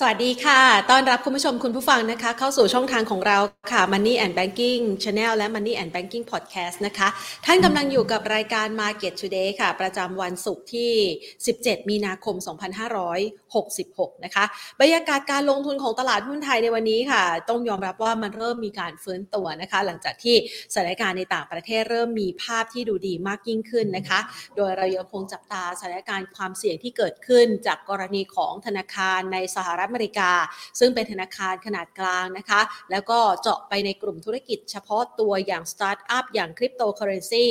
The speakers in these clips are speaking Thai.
สวัสดีค่ะ ต้อนรับคุณผู้ชมคุณผู้ฟังนะคะ เข้าสู่ช่องทางของเราค่ะ Money and Banking Channel และ Money and Banking Podcast นะคะ ท่านกำลังอยู่กับรายการ Market Today ค่ะ ประจำวันศุกร์ที่ 17 มีนาคม 2500 66 นะคะ บรรยากาศการลงทุนของตลาดหุ้นไทยในวันนี้ค่ะ ต้องยอมรับว่ามันเริ่มมีการฟื้นตัวนะคะ หลังจากที่สถานการณ์ในต่างประเทศเริ่มมีภาพที่ดูดีมากยิ่งขึ้นนะคะ โดยเรายังคงจับตาสถานการณ์ความเสี่ยงที่เกิดขึ้น จากกรณีของธนาคารในสหรัฐอเมริกา ซึ่งเป็นธนาคารขนาดกลางนะคะ แล้วก็เจาะไปในกลุ่มธุรกิจเฉพาะตัวอย่างสตาร์ทอัพอย่างคริปโตเคอเรนซี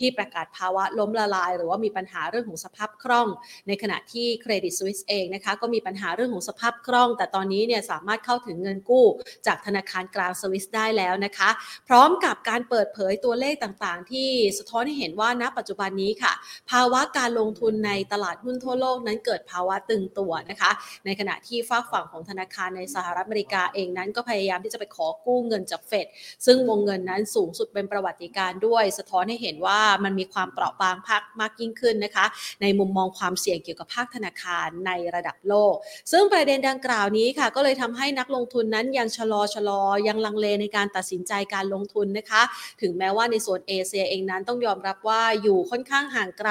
ที่ประกาศภาวะล้มละลาย หรือว่ามีปัญหาเรื่องของสภาพคล่อง ในขณะที่เครดิตสวิสเองนะคะก็มีปัญหาเรื่องของสภาพคล่อง แต่ตอนนี้เนี่ยสามารถเข้าถึงเงินกู้ จากธนาคารกลางสวิสได้แล้วนะคะ พร้อมกับการเปิดเผยตัวเลขต่างๆ ที่สะท้อนให้เห็นว่าณปัจจุบันนี้ค่ะ ภาวะการลงทุนในตลาดหุ้นทั่วโลกนั้นเกิดภาวะตึงตัวนะคะ ในขณะที่ฝากฝั่งของธนาคารในสหรัฐอเมริกาเองนั้นก็พยายามที่จะไปขอกู้เงินจากเฟดซึ่งวงเงินนั้นสูงสุดเป็นประวัติการด้วย สะท้อนให้เห็นว่ามันมีความเปราะบางพักมากยิ่งขึ้นนะคะ ในมุมมองความเสี่ยงเกี่ยวกับภาคธนาคารในระดับโลก ซึ่งประเด็นดังกล่าวนี้ค่ะก็เลยทำให้นักลงทุนนั้นยังชะลอชะลอยังลังเลในการตัดสินใจการลงทุนนะคะ ถึงแม้ว่าในส่วนเอเชียเองนั้นต้องยอมรับว่าอยู่ค่อนข้างห่างไกล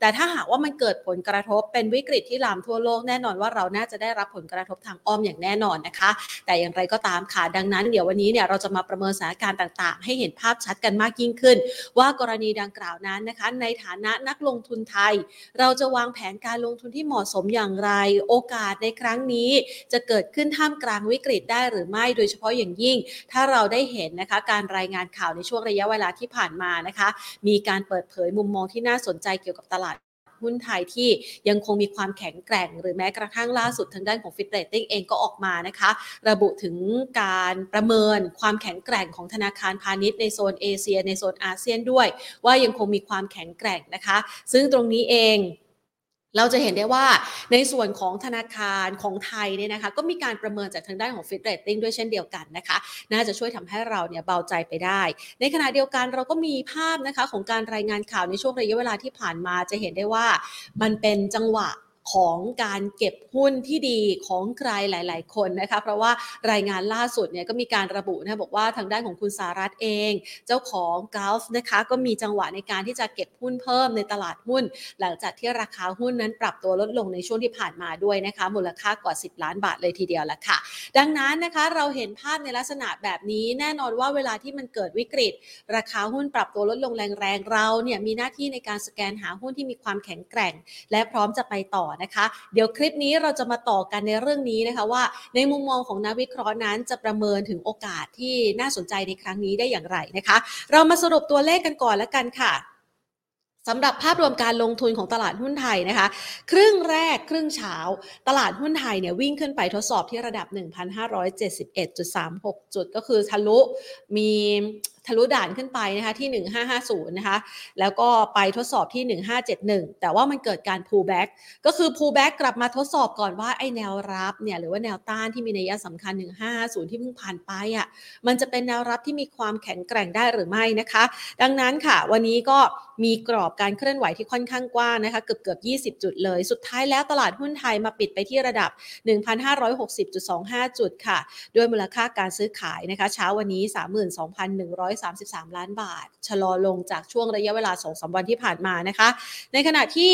แต่ถ้าหากว่ามันเกิดผลกระทบเป็นวิกฤตที่ลามทั่วโลกแน่นอนว่าเราน่าจะได้รับผลกระทบทางอ้อมอย่างแน่นอนนะคะ แต่อย่างไรก็ตามค่ะดังนั้น เดี๋ยววันนี้เนี่ยเราจะมาประเมินสถานการณ์ต่าง ๆ ให้เห็นภาพชัดกันมากยิ่งขึ้น ว่ากรณีดังกล่าวนั้นนะคะ ในฐานะนักลงทุนไทย เราจะวางแผนการลงทุนที่เหมาะสมอย่างไร โอกาสในครั้งนี้จะเกิดขึ้นท่ามกลางวิกฤตได้หรือไม่โดยเฉพาะอย่างยิ่ง ถ้าเราได้เห็นนะคะการรายงานข่าวในช่วงระยะเวลาที่ผ่านมานะคะ มีการเปิดเผยมุมมองที่น่าสนใจเกี่ยวกับตลาด หุ้นไทยที่ยังคงมีความแข็งแกร่ง หรือแม้กระทั่งล่าสุดทางด้านของ Fitch Ratings เองก็ออกมานะคะ ระบุถึงการประเมินความแข็งแกร่งของธนาคารพาณิชย์ในโซนเอเชียในโซนอาเซียนด้วย ว่ายังคงมีความแข็งแกร่งนะคะ ซึ่งตรงนี้เอง เราจะเห็นได้ว่าในส่วนของธนาคารของไทยเนี่ยนะคะก็มีการประเมินจากทางด้านของ Fitch Ratings ด้วยเช่นเดียวกันนะคะน่าจะช่วยทำให้เราเนี่ยเบาใจไปได้ ในขณะเดียวกันเราก็มีภาพนะคะของการรายงานข่าวในช่วงระยะเวลาที่ผ่านมาจะเห็นได้ว่ามันเป็นจังหวะ ของการเก็บหุ้นที่ดีของใครหลาย ๆ คนนะคะ เพราะว่ารายงานล่าสุดเนี่ยก็มีการระบุนะบอกว่าทางด้านของคุณสารัตเอง เจ้าของกาฟนะคะก็มีจังหวะในการที่จะเก็บหุ้นเพิ่มในตลาดหุ้น หลังจากที่ราคาหุ้นนั้นปรับตัวลดลงในช่วงที่ผ่านมาด้วยนะคะ มูลค่ากว่า 10 ล้านบาทเลยทีเดียวละค่ะ ดังนั้นนะคะเราเห็นภาพในลักษณะแบบนี้แน่นอนว่าเวลาที่มันเกิดวิกฤต ราคาหุ้นปรับตัวลดลงแรงๆเราเนี่ยมีหน้าที่ในการสแกนหาหุ้นที่มีความแข็งแกร่ง และพร้อมจะไปต่อนะคะ เดี๋ยวคลิปนี้เราจะมาต่อกันในเรื่องนี้นะคะว่า ในมุมมองของนักวิเคราะห์นั้นจะประเมินถึงโอกาสที่น่าสนใจในครั้งนี้ได้อย่างไรนะคะ เรามาสรุปตัวเลขกันก่อนแล้วกันค่ะสำหรับภาพรวมการลงทุนของตลาดหุ้นไทยนะคะ ครึ่งแรกครึ่งเช้า ตลาดหุ้นไทยเนี่ยวิ่งขึ้นไปทดสอบที่ระดับ 1,571.36 จุดก็คือทะลุมี ทะลุด่านขึ้นไปนะคะที่ 1550 นะคะ แล้วก็ไปทดสอบที่ 1571 แต่ว่ามันเกิดการ pull back ก็คือ pull back กลับมาทดสอบก่อนว่าไอ้แนวรับเนี่ยหรือว่าแนวต้านที่มีนัยสำคัญ 1550 ที่เพิ่งผ่านไปอะ่ะมันจะเป็นแนวรับที่มีความแข็งแกร่งได้หรือไม่นะคะ ดังนั้นค่ะ วันนี้ก็มีกรอบการเคลื่อนไหวที่ค่อนข้างกว้างนะคะเกือบเกือบ 20 จุดเลย สุดท้ายแล้วตลาดหุ้นไทยมาปิดไปที่ระดับ 1,560.25 จุดค่ะ ด้วยมูลค่าการซื้อขายนะคะ เช้าวันนี้ 32,100 33 ล้านบาท ชะลอลงจากช่วงระยะเวลา 2-3 วันที่ผ่านมานะคะ ในขณะที่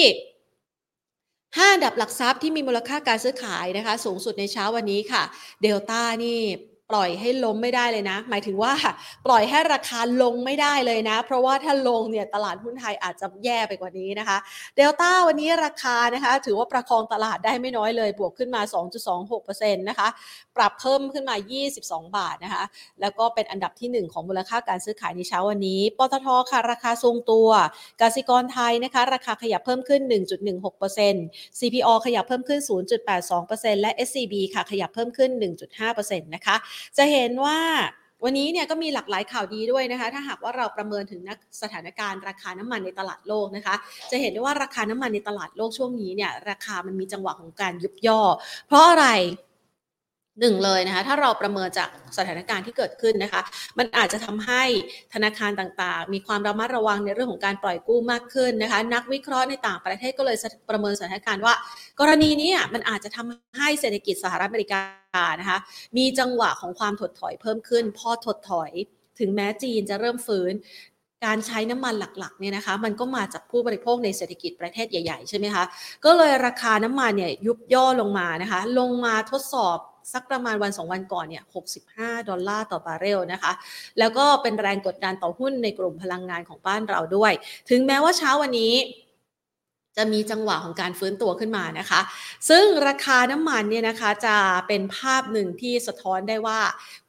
ห้าดับหลักทรัพย์ที่มีมูลค่าการซื้อขายนะคะ สูงสุดในเช้าวันนี้ค่ะ เดลต้านี่ ปล่อยให้ล้มไม่ได้เลยนะ หมายถึงว่าปล่อยให้ราคาลงไม่ได้เลยนะ เพราะว่าถ้าลงเนี่ยตลาดหุ้นไทยอาจจะแย่ไปกว่านี้นะคะเดลต้าวันนี้ราคานะคะ ถือว่าประคองตลาดได้ไม่น้อยเลย บวกขึ้นมา 2.26%นะคะ ปรับเพิ่มขึ้นมา 22 บาทนะคะ แล้วก็เป็นอันดับที่ 1 ของมูลค่าการซื้อขายในเช้าวันนี้ปตทค่ะราคาทรงตัวกสิกรไทยนะคะ ราคาขยับเพิ่มขึ้น 1.16% CPO ขยับเพิ่มขึ้น 0.82%และ SCB ค่ะขยับเพิ่มขึ้น 1.5%นะคะจะเห็นว่าวันนี้เนี่ยก็มีหลากหลายข่าวดีด้วยนะคะ ถ้าหากว่าเราประเมินถึงนักสถานการณ์ราคาน้ำมันในตลาดโลกนะคะ จะเห็นได้ว่าราคาน้ำมันในตลาดโลกช่วงนี้เนี่ยราคามันมีจังหวะของการยุบย่อ เพราะอะไร หนึ่งเลยนะคะถ้าเราประเมินจากสถานการณ์ที่เกิดขึ้นนะคะ มันอาจจะทำให้ธนาคารต่างๆ มีความระมัดระวังในเรื่องของการปล่อยกู้มากขึ้นนะคะ นักวิเคราะห์ในต่างประเทศก็เลยประเมินสถานการณ์ว่า กรณีนี้มันอาจจะทำให้เศรษฐกิจสหรัฐอเมริกานะคะมีจังหวะของความถดถอยเพิ่มขึ้น พอถดถอย ถึงแม้จีนจะเริ่มฟื้นการใช้น้ำมันหลักๆเนี่ยนะคะมันก็มาจากผู้บริโภคในเศรษฐกิจประเทศใหญ่ๆใช่ไหมคะก็เลยราคาน้ำมันเนี่ยยุบย่อลงมานะคะลงมาทดสอบ สักประมาณวันสองวันก่อนเนี่ย65 ดอลลาร์ต่อบาร์เรลนะคะ แล้วก็เป็นแรงกดดันต่อหุ้นในกลุ่มพลังงานของบ้านเราด้วย ถึงแม้ว่าเช้าวันนี้จะมีจังหวะของการฟื้นตัวขึ้นมานะคะ ซึ่งราคาน้ำมันเนี่ยนะคะจะเป็นภาพหนึ่งที่สะท้อนได้ว่า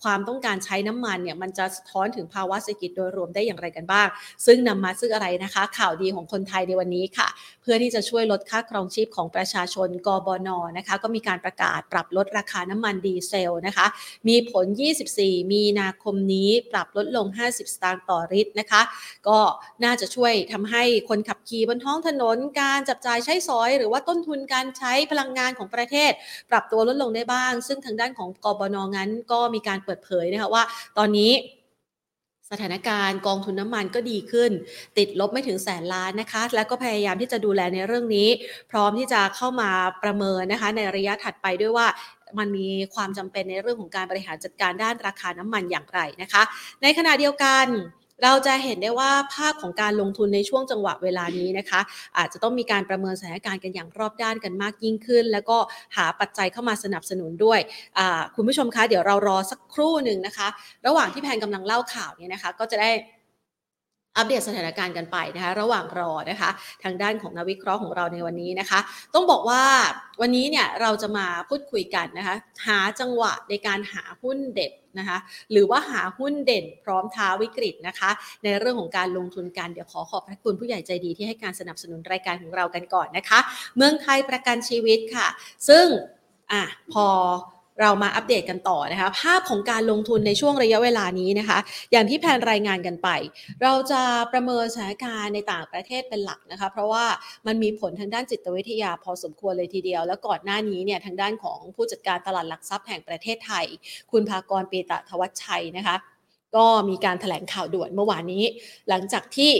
ความต้องการใช้น้ำมันเนี่ยมันจะสะท้อนถึงภาวะเศรษฐกิจโดยรวมได้อย่างไรกันบ้าง ซึ่งนำมาซึ่งอะไรนะคะ ข่าวดีของคนไทยในวันนี้ค่ะ เพื่อที่จะช่วยลดค่าครองชีพของประชาชนกบนนะคะก็มีการประกาศปรับลดราคาน้ำมันดีเซลนะคะมีผล 24 มีนาคมนี้ปรับลดลง 50 สตางค์ต่อลิตรนะคะ ก็น่าจะช่วยทำให้คนขับขี่บนท้องถนนการจับจ่ายใช้สอย หรือว่าต้นทุนการใช้พลังงานของประเทศ ปรับตัวลดลงได้บ้าง ซึ่งทางด้านของกบนงั้นก็มีการเปิดเผยนะคะว่า ตอนนี้ สถานการณ์กองทุนน้ำมันก็ดีขึ้น ติดลบไม่ถึงแสนล้านนะคะ แล้วก็พยายามที่จะดูแลในเรื่องนี้ พร้อมที่จะเข้ามาประเมินนะคะ ในระยะถัดไปด้วยว่ามันมีความจำเป็นในเรื่องของการบริหารจัดการด้านราคาน้ำมันอย่างไรนะคะ ในขณะเดียวกัน เราจะเห็นได้ว่าภาพของการลงทุนในช่วงจังหวะเวลานี้นะคะ อาจจะต้องมีการประเมินสถานการณ์กันอย่างรอบด้านกันมากยิ่งขึ้น แล้วก็หาปัจจัยเข้ามาสนับสนุนด้วยคุณผู้ชมคะเดี๋ยวเรารอสักครู่หนึ่งนะคะ ระหว่างที่แพนกำลังเล่าข่าวเนี่ยนะคะ ก็จะได้ อัปเดตสถานการณ์กันไปนะคะระหว่างรอนะคะ ทางด้านของนักวิเคราะห์ของเราในวันนี้นะคะ ต้องบอกว่าวันนี้เนี่ยเราจะมาพูดคุยกันนะคะ หาจังหวะในการหาหุ้นเด็ดนะคะหรือว่าหาหุ้นเด่นพร้อมท้าวิกฤตนะคะ ในเรื่องของการลงทุนกัน เดี๋ยวขอขอบพระคุณผู้ใหญ่ใจดีที่ให้การสนับสนุนรายการของเรากันก่อนนะคะ เมืองไทยประกันชีวิตค่ะ ซึ่งอะพอ เรามาอัปเดตกันต่อนะคะ ภาพของการลงทุนในช่วงระยะเวลานี้นะคะ อย่างที่แพนรายงานกันไป เราจะประเมินสถานการณ์ในต่างประเทศเป็นหลักนะคะ เพราะว่ามันมีผลทางด้านจิตวิทยาพอสมควรเลยทีเดียว แล้วก่อนหน้านี้เนี่ยทางด้านของผู้จัดการตลาดหลักทรัพย์แห่งประเทศไทย คุณภากรปีตะทวัชชัยนะคะ ก็มีการถแถลงข่าวด่วนเมื่อวานนี้ หลังจากที่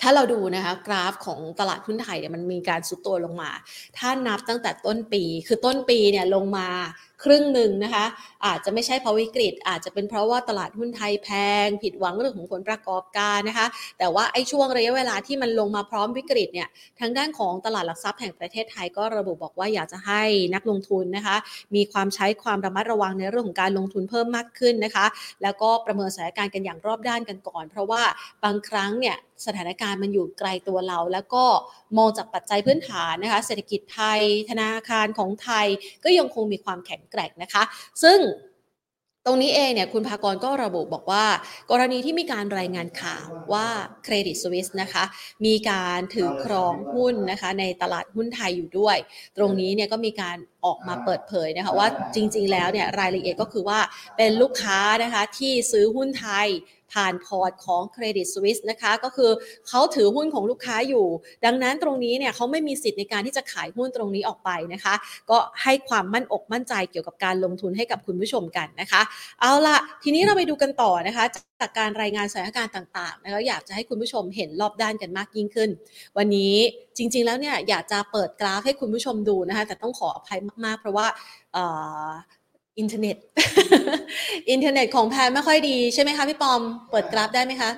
ถ้าเราดูนะคะกราฟของตลาดหุ้นไทยเนี่ยมันมีการสุดตัวลงมา ถ้านับตั้งแต่ต้นปี คือต้นปีเนี่ยลงมาครึ่งหนึ่งนะคะ อาจจะไม่ใช่เพราะวิกฤต อาจจะเป็นเพราะว่าตลาดหุ้นไทยแพง ผิดหวังเรื่องของผลประกอบการนะคะ แต่ว่าไอ้ช่วงระยะเวลาที่มันลงมาพร้อมวิกฤตเนี่ยทางด้านของตลาดหลักทรัพย์แห่งประเทศไทยก็ระบุบอกว่าอยากจะให้นักลงทุนนะคะ มีความใช้ความระมัดระวังในเรื่องของการลงทุนเพิ่มมากขึ้นนะคะ แล้วก็ประเมินสถานการณ์กันอย่างรอบด้านกันก่อน เพราะว่าบางครั้งเนี่ย สถานการณ์มันอยู่ไกลตัวเรา แล้วก็มองจากปัจจัยพื้นฐานนะคะ เศรษฐกิจไทย ธนาคารของไทยก็ยังคงมีความแข็งแกร่งนะคะ ซึ่งตรงนี้เองเนี่ยคุณภากรก็ระบุบอกว่า กรณีที่มีการรายงานข่าวว่าเครดิตสวิสนะคะมีการถือครองหุ้นนะคะในตลาดหุ้นไทยอยู่ด้วย ตรงนี้เนี่ยก็มีการออกมาเปิดเผยนะคะว่าจริงๆแล้วเนี่ยรายละเอียดก็คือว่าเป็นลูกค้านะคะที่ซื้อหุ้นไทย ผ่านพอร์ตของ Credit Suisse นะคะก็คือเขาถือหุ้นของลูกค้าอยู่ ดังนั้นตรงนี้เนี่ยเขาไม่มีสิทธิ์ในการที่จะขายหุ้นตรงนี้ออกไปนะคะ ก็ให้ความมั่นอกมั่นใจเกี่ยวกับการลงทุนให้กับคุณผู้ชมกันนะคะ เอาละทีนี้เราไปดูกันต่อนะคะจากการรายงานสถานการณ์ต่างๆนะคะอยากจะให้คุณผู้ชมเห็นรอบด้านกันมากยิ่งขึ้น วันนี้จริง ๆ แล้วเนี่ยอยากจะเปิดกราฟให้คุณผู้ชมดูนะคะ แต่ต้องขออภัยมากๆ เพราะว่า อินเทอร์เน็ต อินเทอร์เน็ตของแพนไม่ค่อยดีใช่ไหมคะพี่ปอม เปิดกราฟได้ไหมคะ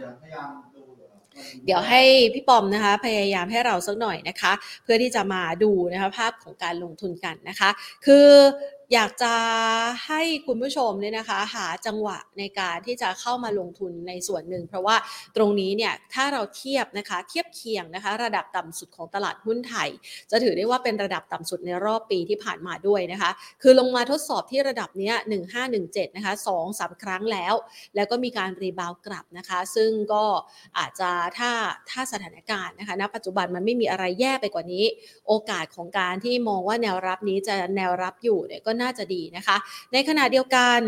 เดี๋ยวให้พี่ปอมนะคะ พยายามให้เราสักหน่อยนะคะ เพื่อที่จะมาดูนะคะภาพของการลงทุนกันนะคะ คือ อยากจะให้คุณผู้ชมเนี่ยนะคะ หาจังหวะในการที่จะเข้ามาลงทุนในส่วนหนึ่ง เพราะว่าตรงนี้เนี่ยถ้าเราเทียบนะคะเทียบเคียงนะคะ ระดับต่ำสุดของตลาดหุ้นไทย จะถือได้ว่าเป็นระดับต่ำสุดในรอบปีที่ผ่านมาด้วยนะคะ คือลงมาทดสอบที่ระดับนี้1517 นะคะ2 3ครั้งแล้ว แล้วก็มีการรีบาวกลับนะคะ ซึ่งก็อาจจะถ้าถ้าสถานการณ์นะคะณปัจจุบันมันไม่มีอะไรแย่ไปกว่านี้ โอกาสของการที่มองว่าแนวรับนี้จะแนวรับอยู่เนี่ยก็น่าจะดีนะคะ ในขณะเดียวกัน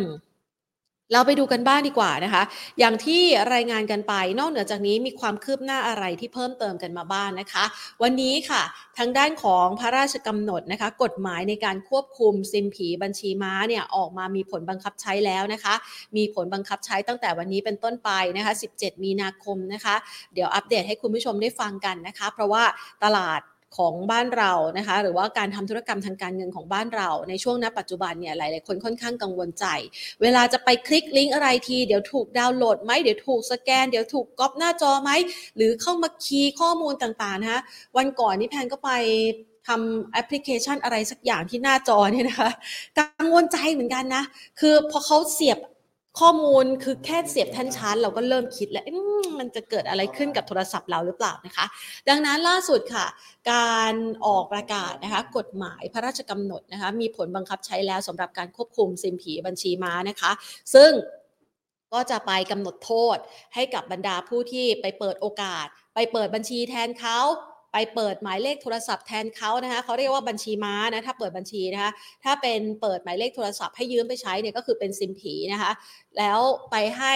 เราไปดูกันบ้างดีกว่านะคะ อย่างที่รายงานกันไป นอกเหนือจากนี้มีความคืบหน้าอะไรที่เพิ่มเติมกันมาบ้างนนะคะ วันนี้ค่ะทางด้านของพระราชกำหนดนะคะ กฎหมายในการควบคุมซิมผีบัญชีม้าเนี่ยออกมามีผลบังคับใช้แล้วนะคะ มีผลบังคับใช้ตั้งแต่วันนี้เป็นต้นไปนะคะ 17 มีนาคมนะคะ เดี๋ยวอัปเดตให้คุณผู้ชมได้ฟังกันนะคะ เพราะว่าตลาด ของบ้านเรานะคะหรือว่าการทำธุรกรรมทางการเงินของบ้านเรา ในช่วงณปัจจุบันเนี่ยหลาย ๆ คนค่อนข้างกังวลใจ เวลาจะไปคลิกลิงก์อะไรทีเดี๋ยวถูกดาวน์โหลดไหมเดี๋ยวถูกสแกน เดี๋ยวถูกก๊อปหน้าจอไหมหรือเข้ามาคีย์ข้อมูลต่าง ๆ นะคะวันก่อนนี่แพนก็ไปทำแอปพลิเคชันอะไรสักอย่างที่หน้าจอเนี่ยนะคะกังวลใจเหมือนกันนะ คือพอเขาเสียบ ข้อมูลคือแค่เสียบแท่นชาร์จเราก็เริ่มคิดแล้วมันจะเกิดอะไรขึ้นกับโทรศัพท์เราหรือเปล่านะคะ ดังนั้นล่าสุดค่ะ การออกประกาศนะคะกฎหมายพระราชกำหนดนะคะมีผลบังคับใช้แล้วสำหรับการควบคุมซิมผีบัญชีม้านะคะ ซึ่งก็จะไปกำหนดโทษให้กับบรรดาผู้ที่ไปเปิดโอกาส ไปเปิดบัญชีแทนเขา ไปเปิดหมายเลขโทรศัพท์แทนเขานะคะเขาเรียกว่าบัญชีม้านะถ้าเปิดบัญชีนะคะถ้าเป็นเปิดหมายเลขโทรศัพท์ให้ยืมไปใช้เนี่ยก็คือเป็นซิมผีนะคะ แล้วไปให้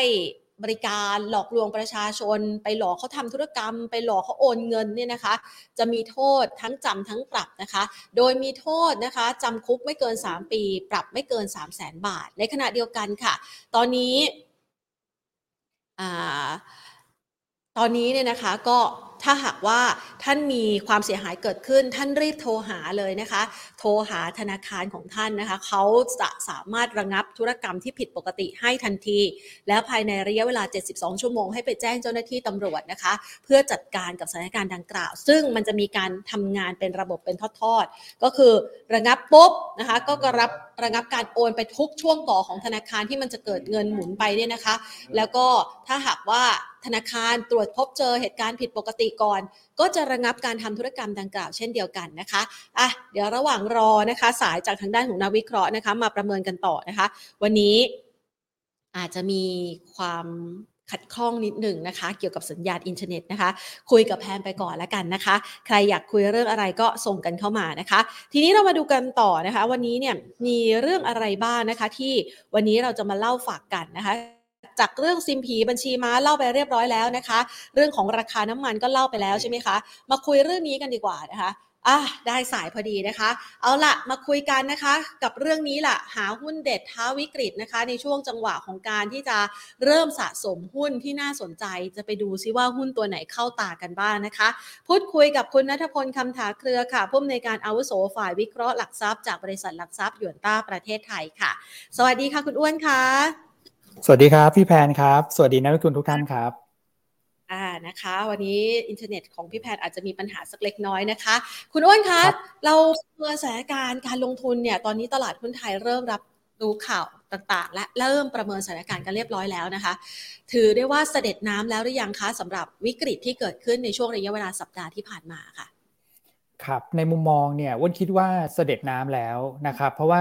บริการหลอกลวงประชาชน ไปหลอกเขาทำธุรกรรม ไปหลอกเขาโอนเงินเนี่ยนะคะ จะมีโทษทั้งจำทั้งปรับนะคะ โดยมีโทษนะคะจำคุกไม่เกิน 3 ปี ปรับไม่เกิน 3 0 0แสนบาท ในขณะเดียวกันค่ะ ตอนนี้ตอนนี้เนี่ยนะคะก็ ถ้าหากว่าท่านมีความเสียหายเกิดขึ้น ท่านรีบโทรหาเลยนะคะโทรหาธนาคารของท่านนะคะเขาจะสามารถระงับธุรกรรมที่ผิดปกติให้ทันที แล้วภายในระยะเวลา 72 ชั่วโมงให้ไปแจ้งเจ้าหน้าที่ตำรวจนะคะ เพื่อจัดการกับสถานการณ์ดังกล่าว ซึ่งมันจะมีการทำงานเป็นระบบเป็นทอดๆ ก็คือระงับปุ๊บนะคะก็กรับระงับการโอนไปทุกช่วงต่อของธนาคารที่มันจะเกิดเงินหมุนไปเนี่ยนะคะ แล้วก็ถ้าหากว่าธนาคารตรวจพบเจอเหตุการณ์ผิดปกติก่อน ก็จะระงับการทำธุรกรรมดังกล่าวเช่นเดียวกันนะคะอะเดี๋ยวระหว่างรอนะคะ สายจากทางด้านของนักวิเคราะห์นะคะ มาประเมินกันต่อนะคะ วันนี้อาจจะมีความขัดข้องนิดหนึ่งนะคะ เกี่ยวกับสัญญาณอินเทอร์เน็ตนะคะ คุยกับแพนไปก่อนแล้วกันนะคะ ใครอยากคุยเรื่องอะไรก็ส่งกันเข้ามานะคะ ทีนี้เรามาดูกันต่อนะคะ วันนี้เนี่ยมีเรื่องอะไรบ้างนะคะ ที่วันนี้เราจะมาเล่าฝากกันนะคะจากเรื่องซิมผีบัญชีม้าเล่าไปเรียบร้อยแล้วนะคะ เรื่องของราคาน้ำมันก็เล่าไปแล้วใช่ไหมคะ มาคุยเรื่องนี้กันดีกว่านะคะ อะได้สายพอดีนะคะ เอาละมาคุยกันนะคะ กับเรื่องนี้แหละหาหุ้นเด็ดท้าวิกฤตนะคะ ในช่วงจังหวะของการที่จะเริ่มสะสมหุ้นที่น่าสนใจ จะไปดูซิว่าหุ้นตัวไหนเข้าตากันบ้างนะคะ พูดคุยกับคุณนัทพลคำถาเครือค่ะผู้อำนวยการอาวุโสฝ่ายวิเคราะห์หลักทรัพย์จากบริษัทหลักทรัพย์หยวนต้าประเทศไทยค่ะ สวัสดีค่ะคุณอ้วนค่ะสวัสดีครับ พี่แพนครับ สวัสดีนักลงทุนทุกท่านครับ อ่านะคะ วันนี้อินเทอร์เน็ตของพี่แพนอาจจะมีปัญหาสักเล็กน้อยนะคะ คุณอ้วนคะเราเมื่อสถานการณ์การลงทุนเนี่ยตอนนี้ตลาดหุ้นไทยเริ่มรับรู้ข่าวต่างๆ และเริ่มประเมินสถานการณ์กันเรียบร้อยแล้วนะคะ ถือได้ว่าเสด็จน้ำแล้วหรือยังคะสำหรับวิกฤตที่เกิดขึ้นในช่วงระยะเวลาสัปดาห์ที่ผ่านมาค่ะ ครับในมุมมองเนี่ยวันคิดว่าเสด็จน้ำแล้วนะครับ เพราะว่า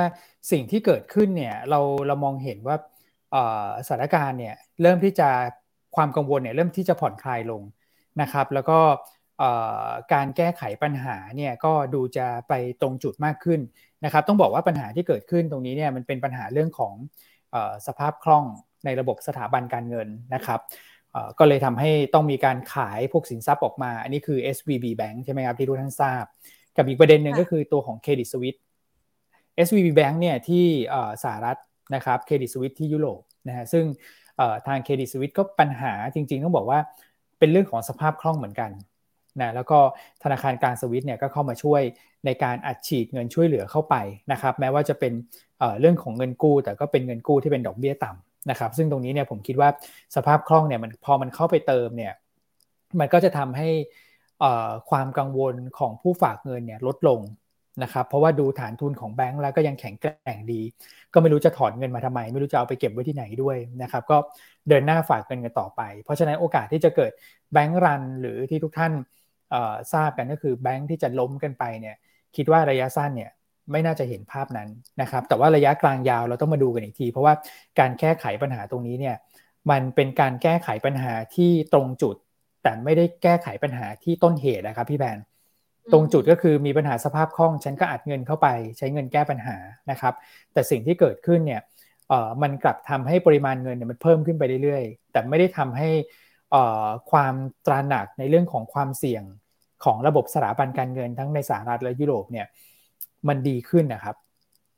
สิ่งที่เกิดขึ้นเนี่ยเราเรามองเห็นว่าสถานการณ์เนี่ยเริ่มที่จะ ความกังวลเนี่ยเริ่มที่จะผ่อนคลายลงนะครับ แล้วก็การแก้ไขปัญหาเนี่ยก็ดูจะไปตรงจุดมากขึ้นนะครับ ต้องบอกว่าปัญหาที่เกิดขึ้นตรงนี้เนี่ยมันเป็นปัญหาเรื่องของสภาพคล่องในระบบสถาบันการเงินนะครับก็เลยทำให้ต้องมีการขายพวกสินทรัพย์ออกมา อันนี้คือ SVB Bank ใช่ไหมครับที่ทุกท่านทราบ กับอีกประเด็นหนึ่งก็คือตัวของเครดิตสวิต SVB Bank เนี่ยที่สหรัฐนะครับเครดิตสวิตที่ยุโรปนะฮะซึ่ง ทางเครดิตสวิตก็ปัญหาจริง ๆ ต้องบอกว่าเป็นเรื่องของสภาพคล่องเหมือนกันนะแล้วก็ธนาคารกลางสวิตเนี่ยก็เข้ามาช่วยในการอัดฉีดเงินช่วยเหลือเข้าไปนะครับแม้ว่าจะเป็นเรื่องของเงินกู้ แต่ก็เป็นเงินกู้ที่เป็นดอกเบี้ยต่ำนะครับซึ่งตรงนี้เนี่ยผมคิดว่าสภาพคล่องเนี่ยมันพอมันเข้าไปเติมเนี่ยมันก็จะทำให้ความกังวลของผู้ฝากเงินเนี่ยลดลง นะครับเพราะว่าดูฐานทุนของแบงก์แล้วก็ยังแข็งแกร่งดี ก็ไม่รู้จะถอนเงินมาทำไม ไม่รู้จะเอาไปเก็บไว้ที่ไหนด้วยนะครับก็เดินหน้าฝากเงินกันต่อไป เพราะฉะนั้นโอกาสที่จะเกิดแบงก์รันหรือที่ทุกท่านทราบกันก็คือแบงก์ที่จะล้มกันไปเนี่ยคิดว่าระยะสั้นเนี่ยไม่น่าจะเห็นภาพนั้นนะครับแต่ว่าระยะกลางยาวเราต้องมาดูกันอีกที เพราะว่าการแก้ไขปัญหาตรงนี้เนี่ยมันเป็นการแก้ไขปัญหาที่ตรงจุด แต่ไม่ได้แก้ไขปัญหาที่ต้นเหตุนะครับพี่แบน ตรงจุดก็คือมีปัญหาสภาพคล่อง ฉันก็อัดเงินเข้าไป ใช้เงินแก้ปัญหานะครับ แต่สิ่งที่เกิดขึ้นเนี่ยเอ่อมันกลับทำให้ปริมาณเงินเนี่ยมันเพิ่มขึ้นไปเรื่อยๆ แต่ไม่ได้ทำให้เอ่อความตระหนักในเรื่องของความเสี่ยงของระบบสถาบันการเงินทั้งในสหรัฐและยุโรปเนี่ยมันดีขึ้นนะครับ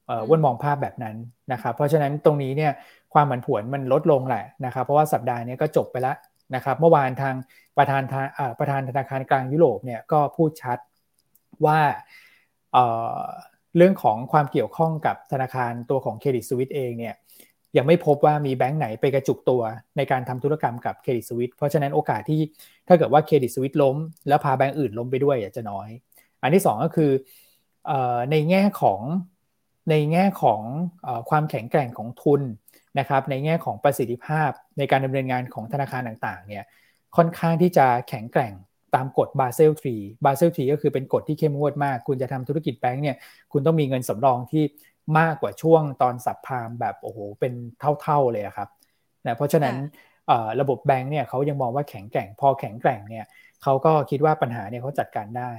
เอ่อว่นมองภาพแบบนั้นนะครับ เพราะฉะนั้นตรงนี้เนี่ยความผันผวนมันลดลงแหละนะครับ เพราะว่าสัปดาห์นี้ก็จบไปแล้วนะครับ เมื่อวานทางประธานประธานธนาคารกลางยุโรปเนี่ยก็พูดชัด ว่าเรื่องของความเกี่ยวข้องกับธนาคารตัวของเครดิตสวิตเองเนี่ยยังไม่พบว่ามีแบงก์ไหนไปกระจุกตัวในการทำธุรกรรมกับเครดิตสวิตเพราะฉะนั้นโอกาสที่ถ้าเกิดว่าเครดิตสวิตล้ม แล้วพาแบงก์อื่นล้มไปด้วยจะน้อย อันที่ 2 ก็คือในแง่ของในแง่ของความแข็งแกร่งของทุนนะครับในแง่ของประสิทธิภาพในการดำเนินงานของธนาคารต่างๆเนี่ยค่อนข้างที่จะแข็งแกร่ง ตามกฎบาเซล3บาเซล3ก็คือเป็นกฎที่เข้มงวดมาก คุณจะทำธุรกิจแบงก์เนี่ยคุณต้องมีเงินสำรองที่มากกว่าช่วงตอนสับพามแบบโอ้โหเป็นเท่าๆเลยครับนะเพราะฉะนั้นระบบแบงก์เนี่ยเขายังมองว่าแข็งแกร่ง พอแข็งแกร่งเนี่ยเขาก็คิดว่าปัญหาเนี่ยเขาจัดการได้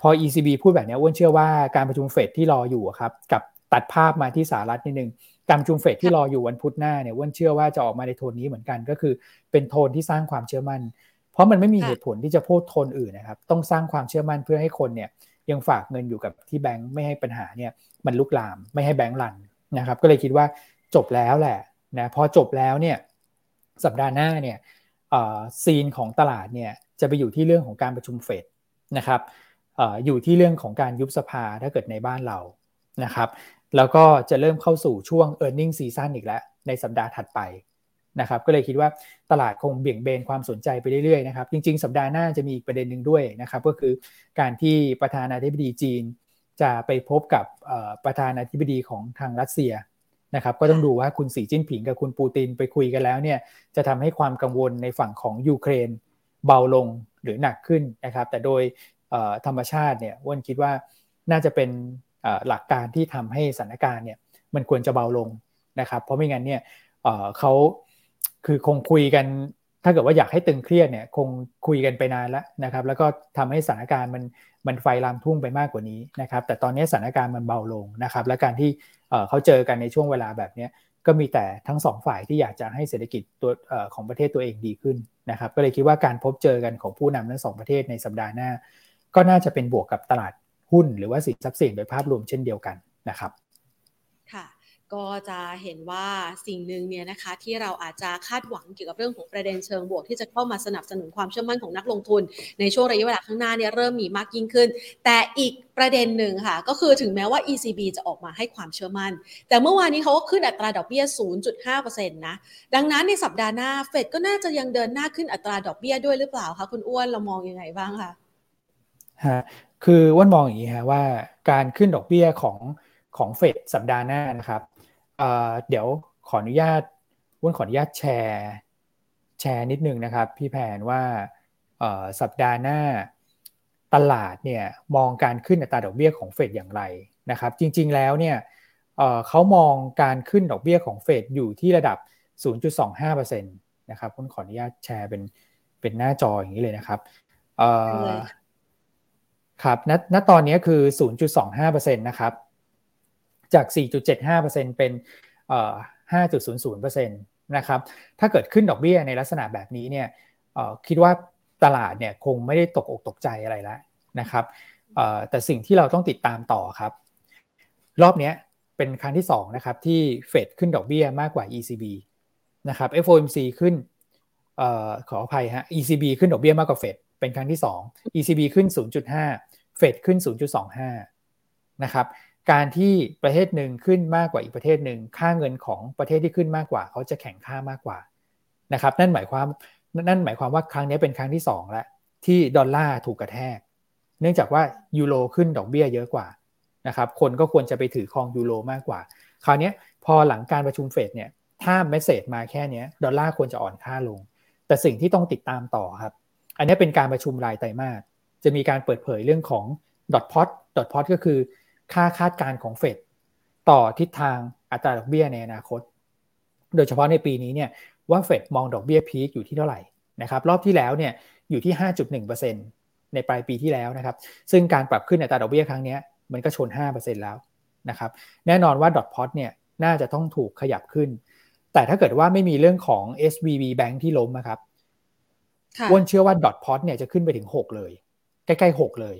พอ ECB พูดแบบนี้อ้วนเชื่อว่าการประชุมเฟดที่รออยู่ครับกับตัดภาพมาที่สหรัฐนิดนึงการประชุมเฟดที่รออยู่วันพุธหน้าเนี่ยอ้วนเชื่อว่าจะออกมาในโทนนี้เหมือนกันก็คือเป็นโทนที่สร้างความเชื่อมั่น เพราะมันไม่มีเหตุผลที่จะพูดโทนอื่นนะครับ ต้องสร้างความเชื่อมั่นเพื่อให้คนเนี่ยยังฝากเงินอยู่กับที่แบงค์ไม่ให้ปัญหาเนี่ยมันลุกลามไม่ให้แบงค์รันนะครับ ก็เลยคิดว่าจบแล้วแหละนะพอจบแล้วเนี่ยสัปดาห์หน้าเนี่ยซีนของตลาดเนี่ยจะไปอยู่ที่เรื่องของการประชุมเฟดนะครับออยู่ที่เรื่องของการยุบสภาถ้าเกิดในบ้านเรานะครับ แล้วก็จะเริ่มเข้าสู่ช่วง e a r n i n g ็ season อีกแล้ว ในสัปดาห์ถัดไป นะครับก็เลยคิดว่าตลาดคงเบี่ยงเบนความสนใจไปเรื่อยๆนะครับจริงๆ สัปดาห์หน้าจะมีอีกประเด็นหนึ่งด้วยนะครับก็คือการที่ประธานาธิบดีจีน จะไปพบกับประธานาธิบดีของทางรัสเซียนะครับก็ต้องดูว่าคุณสีจิ้นผิงกับคุณปูตินไปคุยกันแล้วเนี่ยจะทำให้ความกังวลในฝั่งของยูเครนเบาลงหรือหนักขึ้นนะครับแต่โดยธรรมชาติเนี่ยว่นคิดว่าน่าจะเป็นหลักการที่ทำให้สถานการณ์เนี่ยมันควรจะเบาลงนะครับเพราะไม่งั้นเนี่ยเขา คือคงคุยกันถ้าเกิดว่าอยากให้ตึงเครียดเนี่ยคงคุยกันไปนานแล้วนะครับ แล้วก็ทำให้สถานการณ์มันมันไฟลามทุ่งไปมากกว่านี้นะครับ แต่ตอนนี้สถานการณ์มันเบาลงนะครับ และการที่เขาเจอกันในช่วงเวลาแบบนี้ก็มีแต่ทั้งสองฝ่ายที่อยากจะให้เศรษฐกิจตัวของประเทศตัวเองดีขึ้นนะครับ ก็เลยคิดว่าการพบเจอกันของผู้นำทั้งสองประเทศในสัปดาห์หน้า ก็น่าจะเป็นบวกกับตลาดหุ้น หรือว่าสินทรัพย์สินโดยภาพรวมเช่นเดียวกันนะครับ ก็จะเห็นว่าสิ่งหนึ่งเนี่ยนะคะที่เราอาจจะคาดหวังเกี่ยวกับเรื่องของประเด็นเชิงบวก ที่จะเข้ามาสนับสนุนความเชื่อมั่นของนักลงทุน ในช่วงระยะเวลาข้างหน้าเนี่ยเริ่มมีมากยิ่งขึ้น แต่อีกประเด็นหนึ่งค่ะ ก็คือถึงแม้ว่า ECB จะออกมาให้ความเชื่อมั่น แต่เมื่อวานนี้เขาก็ขึ้นอัตราดอกเบี้ย 0.5%นะดังนั้นในสัปดาห์หน้าเฟดก็น่าจะยังเดินหน้าขึ้นอัตราดอกเบี้ยด้วยหรือเปล่าคะคุณอ้วนเรามองยังไงบ้างคะฮะคือว่านมองอย่างนี้ฮะว่าการขึ้นดอกเบี้ยของของเฟดสัปดาห์หน้านะครับ เดี๋ยวขออนุญาตวุ้นขออนุญาตแชร์แชร์นิดนึงนะครับ พี่แผนว่าสัปดาห์หน้าตลาดเนี่ยมองการขึ้นอัตราดอกเบี้ยของเฟดอย่างไรนะครับ จริงๆแล้วเนี่ยเขามองการขึ้นดอกเบี้ยของเฟดอยู่ที่ระดับ 0.25%นะครับคุณขออนุญาตแชร์เป็นเป็นหน้าจออย่างนี้เลยนะครับครับณณตอนนี้คือ 0.25%นะครับ จาก 4.75%เป็น5.00%นะครับ ถ้าเกิดขึ้นดอกเบี้ยในลักษณะแบบนี้เนี่ยคิดว่าตลาดเนี่ยคงไม่ได้ตกอกตกใจอะไรแล้วนะครับแต่สิ่งที่เราต้องติดตามต่อครับ รอบนี้เป็นครั้งที่2นะครับที่เฟดขึ้นดอกเบี้ยมากกว่า ECB นะครับ FOMC ขึ้นอขออภัยฮะ ECB ขึ้นดอกเบี้ยมากกว่าเฟดเป็นครั้งที่ 2 ECB ขึ้น 0.5 เฟดขึ้น 0.25 นะครับ การที่ประเทศหนึ่งขึ้นมากกว่าอีกประเทศหนึ่งค่าเงินของประเทศที่ขึ้นมากกว่า เขาจะแข่งค่ามากกว่านะครับ นั่นหมายความนั่นหมายความว่าครั้งนี้เป็นครั้งที่2แล้วที่ดอลลาร์ถูกกระแทก เนื่องจากว่ายูโรขึ้นดอกเบี้ยเยอะกว่านะครับคนก็ควรจะไปถือครองยูโรมากกว่า คราวนี้พอหลังการประชุมเฟดเนี่ยถ้าเมสเซจมาแค่นี้ดอลลาร์ควรจะอ่อนค่าลง แต่สิ่งที่ต้องติดตามต่อครับ อันนี้เป็นการประชุมรายไตรมาสจะมีการเปิดเผยเรื่องของดอทพอตดอทพอตก็คือ ค่าคาดการณ์ของเฟดต่อทิศทางอัตราดอกเบี้ยในอนาคต โดยเฉพาะในปีนี้เนี่ยว่าเฟดมองดอกเบี้ยพีคอยู่ที่เท่าไหร่นะครับรอบที่แล้วเนี่ยอยู่ที่ 5.1%ในปลายปีที่แล้วนะครับ ซึ่งการปรับขึ้นอัตราดอกเบี้ยครั้งนี้มันก็ชน 5%แล้วนะครับแน่นอนว่าดอทพอตเนี่ยน่าจะต้องถูกขยับขึ้น แต่ถ้าเกิดว่าไม่มีเรื่องของ SVB Bank ที่ล้มนะครับอ้วนเชื่อว่าดอทพอตเนี่ยจะขึ้นไปถึง 6 เลย ใกล้ๆ 6 เลย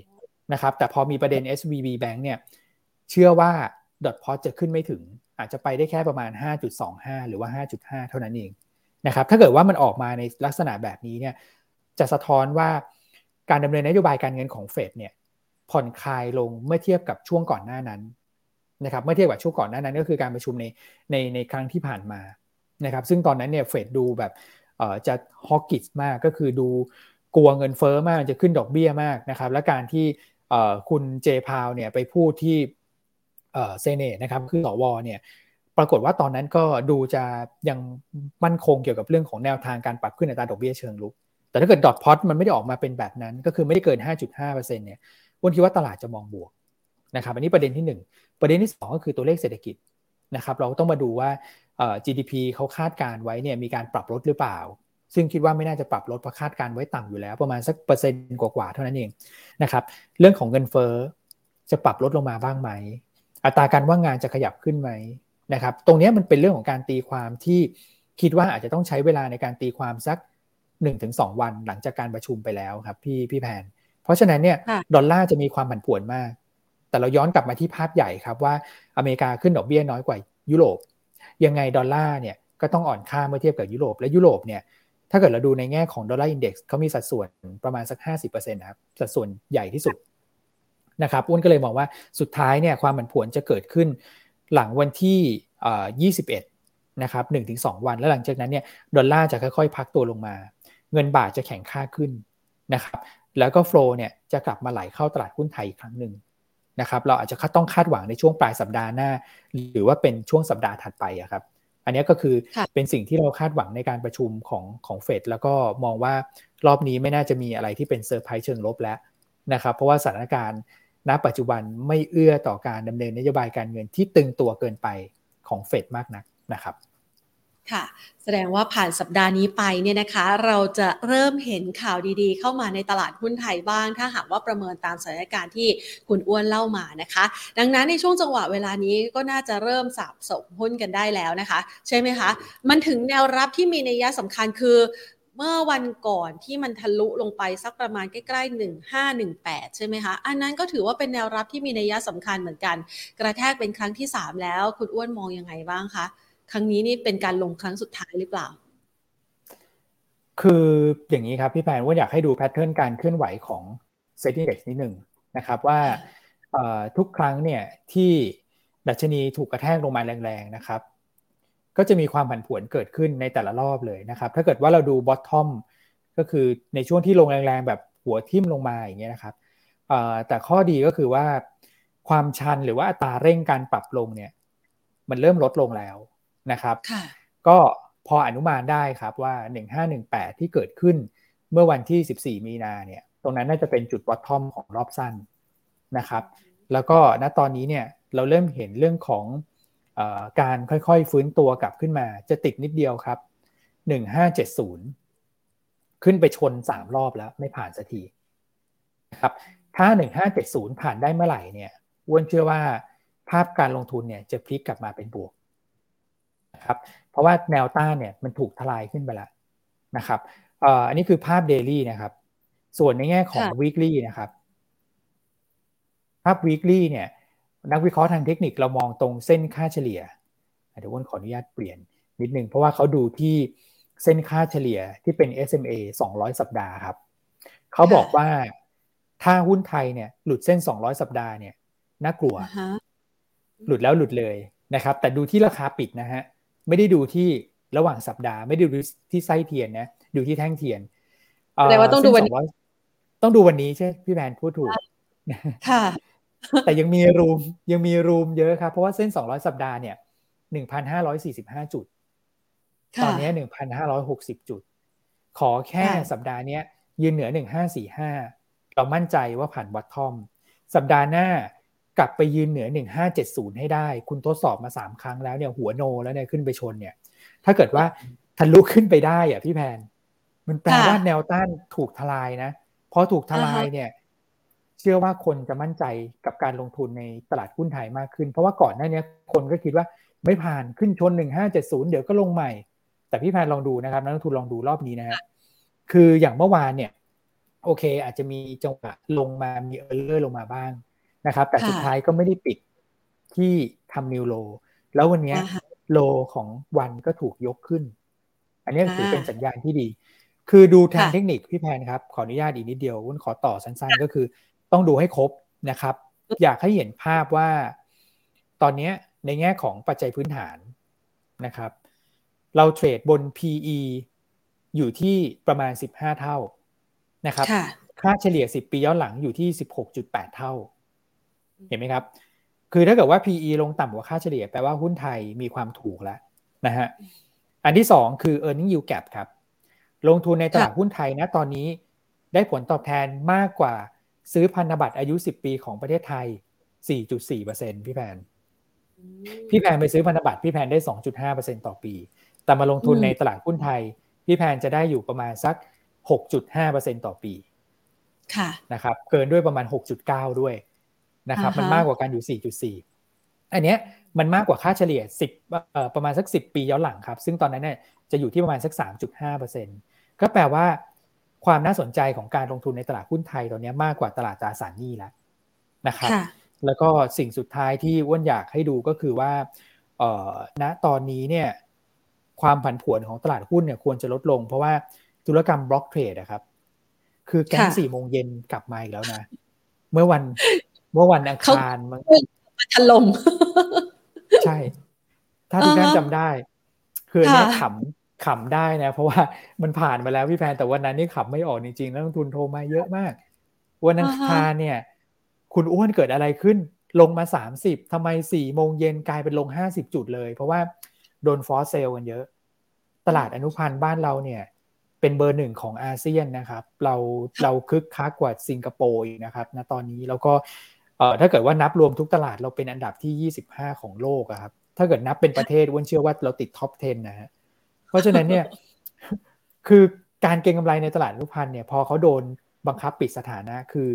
นะครับ แต่พอมีประเด็น SVB Bank เนี่ย เชื่อว่าดอทพอจะขึ้นไม่ถึง อาจจะไปได้แค่ประมาณ 5.25 หรือว่า 5.5 เท่านั้นเองนะครับ ถ้าเกิดว่ามันออกมาในลักษณะแบบนี้เนี่ย จะสะท้อนว่าการดำเนินนโยบายการเงินของเฟดเนี่ย ผ่อนคลายลงเมื่อเทียบกับช่วงก่อนหน้านั้นนะครับ เมื่อเทียบกับช่วงก่อนหน้านั้น ก็คือการประชุมในในในครั้งที่ผ่านมานะครับ ซึ่งตอนนั้นเนี่ยเฟดดูแบบจะฮอกกิสมากก็คือดูกลัวเงินเฟอ้อมากจะขึ้นดอกเบี้ยมากนะครับ และการที่ คุณเจพาวเนี่ยไปพูดที่เซเนตนะครับคือสวเนี่ยปรากฏว่าตอนนั้นก็ดูจะยังมั่นคงเกี่ยวกับเรื่องของแนวทางการปรับขึ้นอัตราดอกเบี้ยเชิงลุก แต่ถ้าเกิดดอทพอตมันไม่ได้ออกมาเป็นแบบนั้น ก็คือไม่ได้เกิน 5.5%เนี่ยวันคิดว่าตลาดจะมองบวกนะครับอันนี้ประเด็นที่ 1 ประเด็นที่ 2 ก็คือตัวเลขเศรษฐกิจนะครับเราต้องมาดูว่า GDP เขาคาดการไว้เนี่ยมีการปรับลดหรือเปล่า ซึ่งคิดว่าไม่น่าจะปรับลดเพราะคาดการไว้ต่ำอยู่แล้ว ประมาณสักเปอร์เซ็นต์กว่าๆเท่านั้นเองนะครับ เรื่องของเงินเฟ้อจะปรับลดลงมาบ้างไหม อัตราการว่างงานจะขยับขึ้นไหมนะครับ ตรงนี้มันเป็นเรื่องของการตีความที่คิดว่าอาจจะต้องใช้เวลาในการตีความสัก 1-2 วันหลังจากการประชุมไปแล้วครับพี่พี่แพน เพราะฉะนั้นเนี่ยดอลลาร์จะมีความผันผวนมาก แต่เราย้อนกลับมาที่ภาพใหญ่ครับว่าอเมริกาขึ้นดอกเบี้ยน้อยกว่ายุโรป ยังไงดอลลาร์เนี่ยก็ต้องอ่อนค่าเมื่อเทียบกับยุโรป และยุโรปเนี่ย ถ้าเกิดเราดูในแง่ของดอลลาร์อินเด็กซ์เขามีสัดส่วนประมาณสัก 50%นะครับ สัดส่วนใหญ่ที่สุดนะครับอ้วนก็เลยมองว่าสุดท้ายเนี่ยความผันผวนจะเกิดขึ้นหลังวันที่ 21 นะครับ1-2 วัน แล้วหลังจากนั้นเนี่ยดอลลาร์จะค่อยๆ พักตัวลงมา เงินบาทจะแข็งค่าขึ้นนะครับ แล้วก็โฟล์เนี่ยจะกลับมาไหลเข้าตลาดหุ้นไทยอีกครั้งหนึ่งนะครับ เราอาจจะต้องคาดหวังในช่วงปลายสัปดาห์หน้า หรือว่าเป็นช่วงสัปดาห์ถัดไปครับ อันนี้ก็คือเป็นสิ่งที่เราคาดหวังในการประชุมของของเฟดแล้วก็มองว่ารอบนี้ไม่น่าจะมีอะไรที่เป็นเซอร์ไพรส์เชิงลบแล้วนะครับเพราะว่าสถานการณ์ณปัจจุบันไม่เอื้อต่อการดำเนินนโยบายการเงินที่ตึงตัวเกินไปของเฟดมากนักนะครับ ค่ะแสดงว่าผ่านสัปดาห์นี้ไปเนี่ยนะคะ เราจะเริ่มเห็นข่าวดีๆ เข้ามาในตลาดหุ้นไทยบ้าง ถ้าหากว่าประเมินตามสถานการณ์ที่คุณอ้วนเล่ามานะคะ ดังนั้นในช่วงจังหวะเวลานี้ก็น่าจะเริ่มสะสมหุ้นกันได้แล้วนะคะ ใช่ไหมคะ มันถึงแนวรับที่มีนัยยะสำคัญคือเมื่อวันก่อนที่มันทะลุลงไปสักประมาณใกล้ๆ 1518 ใช่ไหมคะ อันนั้นก็ถือว่าเป็นแนวรับที่มีนัยยะสำคัญเหมือนกัน กระแทกเป็นครั้งที่ 3 แล้ว คุณอ้วนมองยังไงบ้างคะ ครั้งนี้นี่เป็นการลงครั้งสุดท้ายหรือเปล่า คืออย่างนี้ครับพี่แพนว่าอยากให้ดูแพทเทิร์นการเคลื่อนไหวของเซ็ต Index นิดหนึ่งนะครับว่าทุกครั้งเนี่ยที่ดัชนีถูกกระแทกลงมาแรงๆนะครับ ก็จะมีความผันผวนเกิดขึ้นในแต่ละรอบเลยนะครับ ถ้าเกิดว่าเราดูบอททอมก็คือในช่วงที่ลงแรงๆแบบหัวทิ่มลงมาอย่างเงี้ยนะครับแต่ข้อดีก็คือว่าความชันหรือว่าอัตราเร่งการปรับลงเนี่ยมันเริ่มลดลงแล้ว นะครับก็พออนุมานได้ครับว่า 1518 ที่เกิดขึ้นเมื่อวันที่ 14 มีนาเนี่ยตรงนั้นน่าจะเป็นจุดบอททอมของรอบสั้นนะครับแล้วก็ณตอนนี้เนี่ยเราเริ่มเห็นเรื่องของการค่อยๆ ฟื้นตัวกลับขึ้นมาจะติดนิดเดียวครับ 1570 ขึ้นไปชน 3 รอบแล้วไม่ผ่านสักทีนะครับถ้า 1570 ผ่านได้เมื่อไหร่เนี่ยอ้วนเชื่อว่าภาพการลงทุนเนี่ยจะพลิกกลับมาเป็นบวก นะครับเพราะว่าแนวต้านเนี่ยมันถูกทลายขึ้นไปแล้วนะครับอันนี้คือภาพเดลี่นะครับ ส่วนในแง่ของ weekly นะครับ ภาพ weekly เนี่ยนักวิเคราะห์ทางเทคนิคเรามองตรงเส้นค่าเฉลี่ยเดี๋ยววนขออนุญาตเปลี่ยนนิดนึง เพราะว่าเขาดูที่เส้นค่าเฉลี่ยที่เป็น SMA 200 สัปดาห์ครับ เขาบอกว่าถ้าหุ้นไทยเนี่ยหลุดเส้น 200 สัปดาห์เนี่ยน่ากลัว หลุดแล้วหลุดเลยนะครับ แต่ดูที่ราคาปิดนะฮะ ไม่ได้ดูที่ระหว่างสัปดาห์ ไม่ได้ดูที่ไส้เทียนนะดูที่แท่งเทียนแต่ว่าต้องดูวันนี้ต้องดูวันนี้ใช่พี่แมนพูดถูกค่ะ แต่ยังมีรูมยังมีรูมเยอะครับ เพราะว่าเส้น 200 สัปดาห์เนี่ย1,545 จุด ตอนนี้ 1,560 จุด ขอแค่สัปดาห์นี้ยืนเหนือ 1545 เรามั่นใจว่าผ่านวัตทอม สัปดาห์หน้า กลับไปยืนเหนือ 1570 ให้ได้ คุณทดสอบมา 3 ครั้งแล้วเนี่ยหัวโนแล้วเนี่ยขึ้นไปชนเนี่ย ถ้าเกิดว่าทะลุขึ้นไปได้อะพี่แพน มันแปลว่าแนวต้านถูกทลายนะพอถูกทลายเนี่ยชื่อว่าคนจะมั่นใจกับการลงทุนในตลาดหุ้นไทยมากขึ้น เพราะว่าก่อนหน้านี้คนก็คิดว่าไม่ผ่านขึ้นชน 1570 เดี๋ยวก็ลงใหม่ แต่พี่แพนลองดูนะครับนักลงทุนลองดูรอบนี้นะฮะคืออย่างเมื่อวานเนี่ย โอเค อาจจะมีจังหวะลงมามีเออร์เลอร์ลงมาบ้าง นะครับ แต่สุดท้ายก็ไม่ได้ปิดที่ทำนิวโล แล้ววันนี้โลของวันก็ถูกยกขึ้น อันนี้ถือเป็นสัญญาณที่ดี คือดูทางเทคนิคพี่แพนครับ ขออนุญาตอีกนิดเดียววุ้นขอต่อสั้นๆ ก็คือ ต้องดูให้ครบนะครับ อยากให้เห็นภาพว่า ตอนนี้ในแง่ของปัจจัยพื้นฐานนะครับ เราเทรดบน PE อยู่ที่ประมาณ 15 เท่านะครับ ค่าเฉลี่ย 10 ปีย้อนหลังอยู่ที่ 16.8 เท่า เห็นไหมครับ คือถ้าเกิดว่า PE ลงต่ำกว่าค่าเฉลี่ย แปลว่าหุ้นไทยมีความถูกแล้วนะฮะ อันที่สองคือ e a r n i n g yield gap ครับ ลงทุนในตลาดหุ้นไทยนะตอนนี้ได้ผลตอบแทนมากกว่าซื้อพันธบัตรอายุ 10 ปีของประเทศไทย 4.4%พี่แพน พี่แพนไปซื้อพันธบัตรพี่แพนได้ 2.5%ต่อปี แต่มาลงทุนในตลาดหุ้นไทย พี่แพนจะได้อยู่ประมาณสัก 6.5%ต่อปี ค่ะ นะครับ เกินด้วยประมาณ 6.9 ด้วย นะครับมันมากกว่าการอยู่ 4.4 อันเนี้ยมันมากกว่าค่าเฉลี่ย 10เอ่อประมาณสัก 10 ปีย้อนหลังครับ ซึ่งตอนนั้นเนี่ยจะอยู่ที่ประมาณสัก 3.5%ก็แปลว่าความน่าสนใจของการลงทุนในตลาดหุ้นไทยตอนนี้มากกว่าตลาดตราสารหนี้แล้วนะครับแล้วก็สิ่งสุดท้ายที่อ้วนอยากให้ดูก็คือว่าเอ่อณตอนนี้เนี่ยความผันผวนของตลาดหุ้นเนี่ยควรจะลดลง เพราะว่าธุรกรรมบล็อกเทรดนะครับ คือแก๊งสี่โมงเย็นกลับมาอีกแล้วนะ เมื่อวัน เมื่อวันอังคารมันถล่มใช่ ถ้าทุกท่านจำได้ คือเนี่ยขำขำได้นะ เพราะว่ามันผ่านมาแล้วพี่แพนแต่วันนั้นนี่ขำไม่ออกจริงๆแล้วลงทุนโทรมาเยอะมาก วันอังคารเนี่ย คุณอ้วนเกิดอะไรขึ้น ลงมาสามสิบทำไมสี่โมงเย็นกลายเป็นลงห้าสิบจุดเลย เพราะว่าโดนฟอสเซลกันเยอะ ตลาดอนุพันธ์บ้านเราเนี่ยเป็นเบอร์หนึ่งของอาเซียนนะครับ เราเราคึกคักกว่าสิงคโปร์นะครับณตอนนี้แล้วก็ เอ่อถ้าเกิดว่านับรวมทุกตลาดเราเป็นอันดับที่ 25 ของโลกครับ ถ้าเกิดนับเป็นประเทศวันเชื่อว่าเราติดท็อป 10 นะฮะ เพราะฉะนั้นเนี่ย คือการเก็งกำไรในตลาดอนุพันธ์เนี่ยพอเขาโดนบังคับปิดสถานะคือ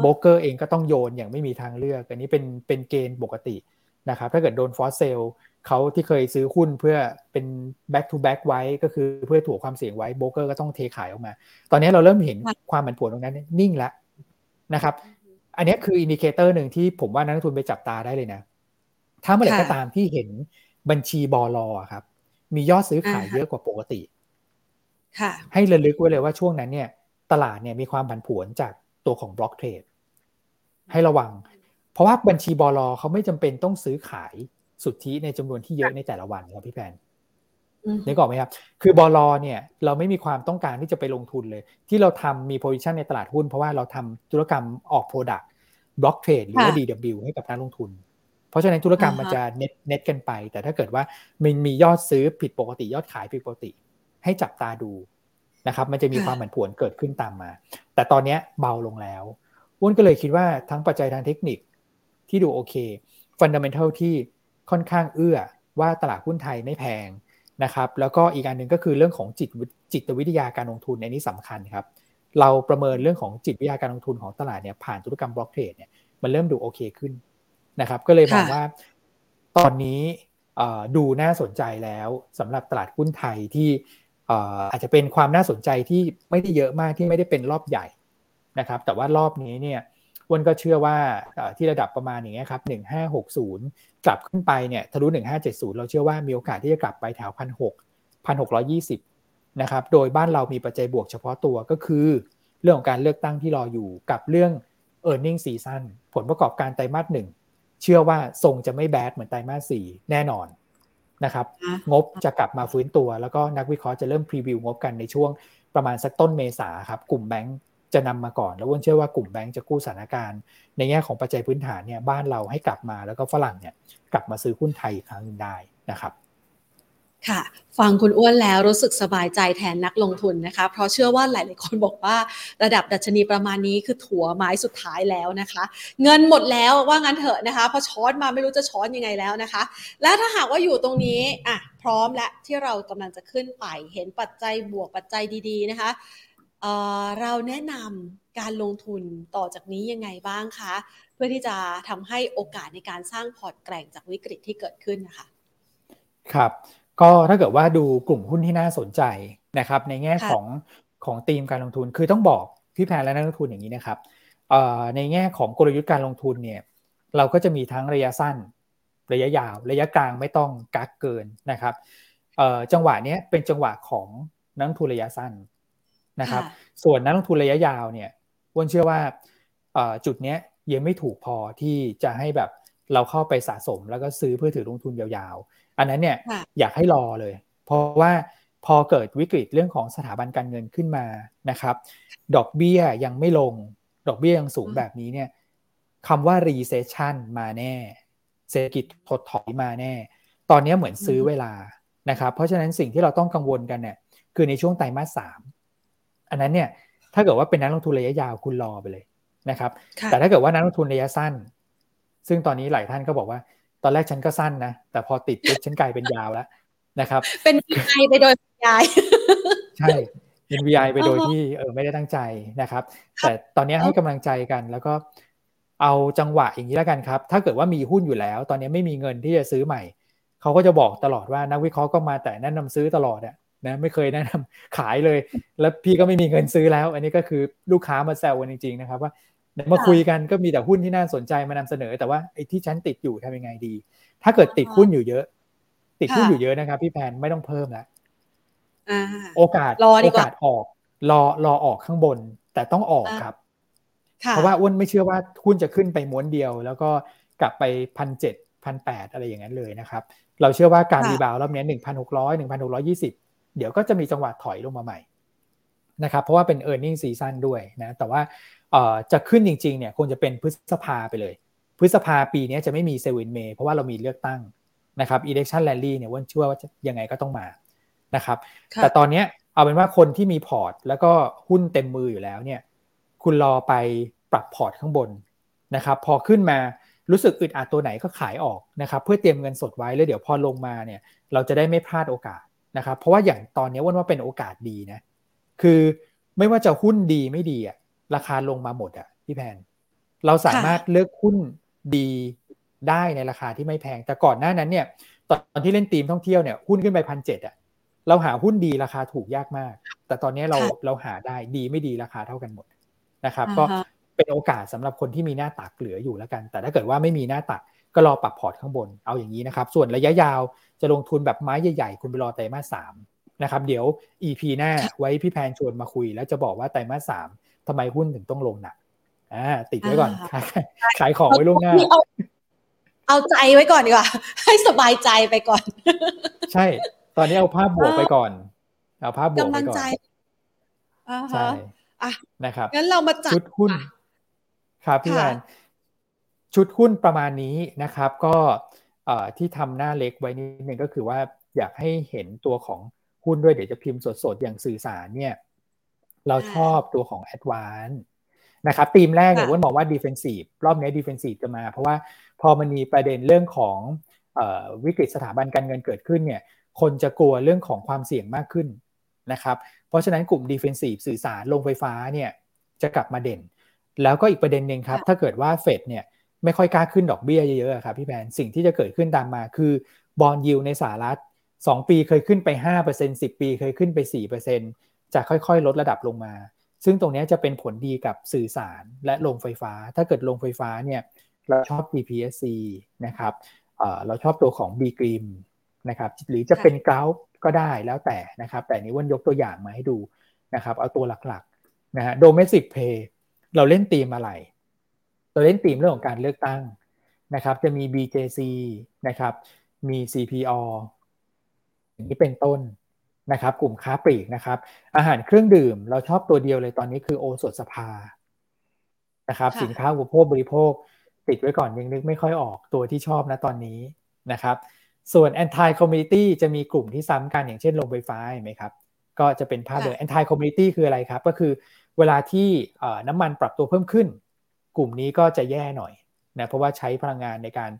โบรกเกอร์เองก็ต้องโยนอย่างไม่มีทางเลือก อันนี้เป็นเป็นเกณฑ์ปกตินะครับ ถ้าเกิดโดน force sell เขาที่เคยซื้อหุ้นเพื่อเป็น back to back ไว้ก็คือเพื่อถ่วงความเสี่ยงไว้โบรกเกอร์ก็ต้องเทขายออกมา ตอนนี้เราเริ่มเห็นความผันผวนตรงนั้นนิ่งแล้วนะครับ อันนี้คือ indicator หนึ่งที่ผมว่านักลงทุนไปจับตาได้เลยนะ ถ้าเมื่อไหร่ก็ตามที่เห็นบัญชีบอลอครับ มียอดซื้อขายเยอะกว่าปกติให้ระลึกไว้เลยว่าช่วงนั้นเนี่ย ตลาดเนี่ยมีความผันผวนจากตัวของ block trade ให้ระวัง เพราะว่าบัญชีบอลอเขาไม่จำเป็นต้องซื้อขายสุทธิในจำนวนที่เยอะในแต่ละวันครับพี่แพน นึกออกไหมครับ คือบล. เนี่ย เราไม่มีความต้องการที่จะไปลงทุนเลย ที่เราทำมี position ในตลาดหุ้น เพราะว่าเราทำธุรกรรมออก product block trade หรือว่า DW ให้กับนักลงทุน เพราะฉะนั้นธุรกรรมมันจะ net net กันไป แต่ถ้าเกิดว่ามันมียอดซื้อผิดปกติยอดขายผิดปกติ ให้จับตาดูนะครับ มันจะมีความผันผวนเกิดขึ้นตามมา แต่ตอนนี้เบาลงแล้วอ้วนก็เลยคิดว่าทั้งปัจจัยทางเทคนิคที่ดูโอเค fundamental ที่ค่อนข้างเอื้อว่าตลาดหุ้นไทยไม่แพง นะครับแล้วก็อีกอันหนึ่งก็คือเรื่องของจิตจิตวิทยาการลงทุนในนี้สำคัญครับเราประเมินเรื่องของจิตวิทยาการลงทุนของตลาดเนี่ยผ่านธุรกรรมบล็อกเทรดเนี่ยมันเริ่มดูโอเคขึ้นนะครับก็เลยมองว่าตอนนี้ดูน่าสนใจแล้วสำหรับตลาดหุ้นไทยที่อาจจะเป็นความน่าสนใจที่ไม่ได้เยอะมากที่ไม่ได้เป็นรอบใหญ่นะครับแต่ว่ารอบนี้เนี่ย วนก็เชื่อว่าที่ระดับประมาณอย่างเงี้ยครับ1560 กลับขึ้นไปเนี่ยทะลุ 1570 เราเชื่อว่ามีโอกาสที่จะกลับไปแถว1,600 1,620นะครับโดยบ้านเรามีปัจจัยบวกเฉพาะตัวก็คือ เรื่องของการเลือกตั้งที่รออยู่กับเรื่อง e a r n i n g ็ season ผลประกอบการไตรมาสหนึ่งเชื่อว่าทรงจะไม่แบดเหมือนไตรมาสสี่แน่นอนนะครับงบจะกลับมาฟื้นตัว แล้วก็นักวิเคราะห์จะเริ่มพรีวิวงบกันในช่วงประมาณสักต้นเมษาครับกลุ่มแบงก์ จะนำมาก่อน แล้วอ้วนเชื่อว่ากลุ่มแบงก์จะกู้สถานการณ์ ในแง่ของปัจจัยพื้นฐานเนี่ยบ้านเราให้กลับมาแล้วก็ฝรั่งเนี่ยกลับมาซื้อหุ้นไทยอีกครั้งนึงได้นะครับค่ะฟังคุณอ้วนแล้วรู้สึกสบายใจแทนนักลงทุนนะคะ เพราะเชื่อว่าหลาย ๆ คนบอกว่าระดับดัชนีประมาณนี้คือถั่วไม้สุดท้ายแล้วนะคะ เงินหมดแล้วว่างั้นเถอะนะคะพอช้อนมาไม่รู้จะช้อนยังไงแล้วนะคะ และถ้าหากว่าอยู่ตรงนี้อะพร้อมและที่เรากำลังจะขึ้นไปเห็นปัจจัยบวกปัจจัยดี ๆ นะคะ เเราแนะนำการลงทุนต่อจากนี้ยังไงบ้างคะ เพื่อที่จะทำให้โอกาสในการสร้างพอร์ตแกร่งจากวิกฤตที่เกิดขึ้นนะคะ ครับ ก็ถ้าเกิดว่าดูกลุ่มหุ้นที่น่าสนใจนะครับ ในแง่ของของธีมการลงทุนคือต้องบอกพี่แพนและนักลงทุนอย่างนี้นะครับในแง่ของกลยุทธ์การลงทุนเนี่ยเราก็จะมีทั้งระยะสั้น ระยะยาว ระยะกลางไม่ต้องกักเกินนะครับจังหวะนี้เป็นจังหวะของนักลงทุนระยะสั้น นะครับ ส่วนนักลงทุนระยะยาวเนี่ยวันเชื่อว่าจุดนี้ยังไม่ถูกพอที่จะให้แบบเราเข้าไปสะสมแล้วก็ซื้อเพื่อถือลงทุนยาวๆ อันนั้นเนี่ยอยากให้รอเลย เพราะว่าพอเกิดวิกฤตเรื่องของสถาบันการเงินขึ้นมานะครับ ดอกเบี้ยยังไม่ลง ดอกเบี้ยยังสูงแบบนี้เนี่ยคำว่า recession มาแน่ เศรษฐกิจถดถอยมาแน่ ตอนนี้เหมือนซื้อเวลานะครับ เพราะฉะนั้นสิ่งที่เราต้องกังวลกันเนี่ยคือในช่วงไตรมาสสาม อันนั้นเนี่ยถ้าเกิดว่าเป็นนักลงทุนระยะยาวคุณรอไปเลยนะครับ แต่ถ้าเกิดว่านักลงทุนระยะสั้น ซึ่งตอนนี้หลายท่านก็บอกว่า ตอนแรกฉันก็สั้นนะแต่พอติดปุ๊บฉันกลายเป็นยาวแล้วนะครับ เป็น VI ไปโดย VI ใช่เป็น VI ไปโดยที่เออไม่ได้ตั้งใจนะครับ แต่ตอนนี้ให้กำลังใจกันแล้วก็เอาจังหวะอย่างนี้แล้วกันครับ ถ้าเกิดว่ามีหุ้นอยู่แล้ว ตอนนี้ไม่มีเงินที่จะซื้อใหม่ เขาก็จะบอกตลอดว่านักวิเคราะห์ก็มาแต่แนะนำซื้อตลอดอะ นะไม่เคยแนะนำขายเลย แล้วพี่ก็ไม่มีเงินซื้อแล้ว อันนี้ก็คือลูกค้ามาแซวกันจริงๆนะครับว่ามาคุยกันก็มีแต่หุ้นที่น่าสนใจมานำเสนอ แต่ว่าไอ้ที่ฉันติดอยู่ทำยังไงดี ถ้าเกิดติดหุ้นอยู่เยอะ ติดหุ้นอยู่เยอะนะครับ พี่แพนไม่ต้องเพิ่มแล้วโอกาสโอกาสออก รอรอออกข้างบน แต่ต้องออกครับ เพราะว่าอ้วนไม่เชื่อว่าหุ้นจะขึ้นไปม้วนเดียว แล้วก็กลับไปพันเจ็ดพันแปดอะไรอย่างนั้นเลยนะครับ เราเชื่อว่าการ rebound รอบนี้หนึ่งพันหกร้อยหนึ่งพันหกร้อยยี่สิบ เดี๋ยวก็จะมีจังหวะถอยลงมาใหม่นะครับเพราะว่าเป็น e a r n i n g ซีซั่นด้วยนะแต่ว่าจะขึ้นจริงๆเนี่ยควรจะเป็นพฤษภาไปเลย พฤษภาปีนี้จะไม่มี sell in May เพราะว่าเรามีเลือกตั้งนะครับ election rally เนี่ยอ้วนเชื่อว่ายังไงก็ต้องมานะครับแต่ตอนนี้เอาเป็นว่าคนที่มีพอร์ต แล้วก็หุ้นเต็มมืออยู่แล้วเนี่ยคุณรอไปปรับพอร์ตข้างบนนะครับพอขึ้นมารู้สึกอึดอัดตัวไหนก็ขายออกนะครับเพื่อเตรียมเงินสดไว้แล้วเดี๋ยวพอลงมาเนี่ยเราจะได้ไม่พลาดโอกาส นะครับเพราะว่าอย่างตอนนี้อ้วนว่าเป็นโอกาสดีนะคือไม่ว่าจะหุ้นดีไม่ดีอะราคาลงมาหมดอะพี่แพนเราสามารถเลือกหุ้นดีได้ในราคาที่ไม่แพง แต่ก่อนหน้านั้นเนี่ย ตอนที่เล่นทีมท่องเที่ยวเนี่ยหุ้นขึ้นไปพันเจ็ดอะเราหาหุ้นดีราคาถูกยากมาก แต่ตอนนี้เราเราหาได้ดีไม่ดีราคาเท่ากันหมดนะครับ ก็ เป็นโอกาสสำหรับคนที่มีหน้าตักเหลืออยู่แล้วกัน แต่ถ้าเกิดว่าไม่มีหน้าตักก็รอปรับพอร์ตข้างบนเอาอย่างนี้นะครับ ส่วนระยะยาวจะลงทุนแบบไม้ใหญ่ๆ คุณไปรอไตรมาสสามนะครับเดี๋ยว EP หน้าไว้พี่แพนชวนมาคุย แล้วจะบอกว่าไตรมาสสามทำไมหุ้นถึงต้องลงหนักอ่าติดไว้ก่อน ขายของไว้ล่วงหน้า เอาใจไว้ก่อนดีกว่า ให้สบายใจไปก่อน ใช่ ตอนนี้เอาภาพบวกไปก่อน เอาภาพบวกไปก่อนใช่นะครับงั้นเรามาจัดชุดหุ้น ครับพี่แอนชุดหุ้นประมาณนี้นะครับ ก็ที่ทำหน้าเล็กไว้นิดนึงก็คือว่าอยากให้เห็นตัวของหุ้นด้วยเดี๋ยวจะพิมพ์สดๆ อย่างสื่อสารเนี่ย เราชอบตัวของ a d v a n c e นะครับธีมแรกเนี่ยว่ามองว่า defensive รอบนี้ defensive จะมา เพราะว่าพอมันมีประเด็นเรื่องของวิกฤตสถาบันการเงินเกิดขึ้นเนี่ย คนจะกลัวเรื่องของความเสี่ยงมากขึ้นนะครับ เพราะฉะนั้นกลุ่ม defensive สื่อสารลงไฟฟ้าเนี่ยจะกลับมาเด่น แล้วก็อีกประเด็นหนึ่งครับ ถ้าเกิดว่าเฟดเนี่ยไม่ค่อยกล้าขึ้นดอกเบี้ยเยอะๆครับพี่แพนสิ่งที่จะเกิดขึ้นตามมาคือบอลยิวในสหรัฐ 2 ปีเคยขึ้นไป 5% 10 ปีเคยขึ้นไป 4%จะค่อยๆ ลดระดับลงมา ซึ่งตรงนี้จะเป็นผลดีกับสื่อสารและโรงไฟฟ้า ถ้าเกิดโรงไฟฟ้าเนี่ยเราชอบ DPSC นะครับเราชอบตัวของ B g r i m นะครับหรือจะเป็นเกาก็ได้แล้วแต่นะครับแต่นี้วันยกตัวอย่างมาให้ดูนะครับเอาตัวหลักๆนะฮะ Domestic Pay เราเล่นตีมอะไร เราเล่นตีมเรื่องของการเลือกตั้งนะครับ จะมี BJC นะครับ มี CPO อย่างนี้เป็นต้นนะครับ กลุ่มค้าปลีกนะครับ อาหารเครื่องดื่ม เราชอบตัวเดียวเลยตอนนี้คือโอสถสภานะครับ สินค้าอุปโภคบริโภค ติดไว้ก่อนยังนึกไม่ค่อยออกตัวที่ชอบนะตอนนี้นะครับ ส่วน anti community จะมีกลุ่มที่ซ้ำกันอย่างเช่นโรงไฟฟ้าเห็นไหมครับ ก็จะเป็นภาพเลย anti community คืออะไรครับ ก็คือ เวลาที่น้ำมันปรับตัวเพิ่มขึ้น กลุ่มนี้ก็จะแย่หน่อยนะเพราะว่าใช้พลังงานในการ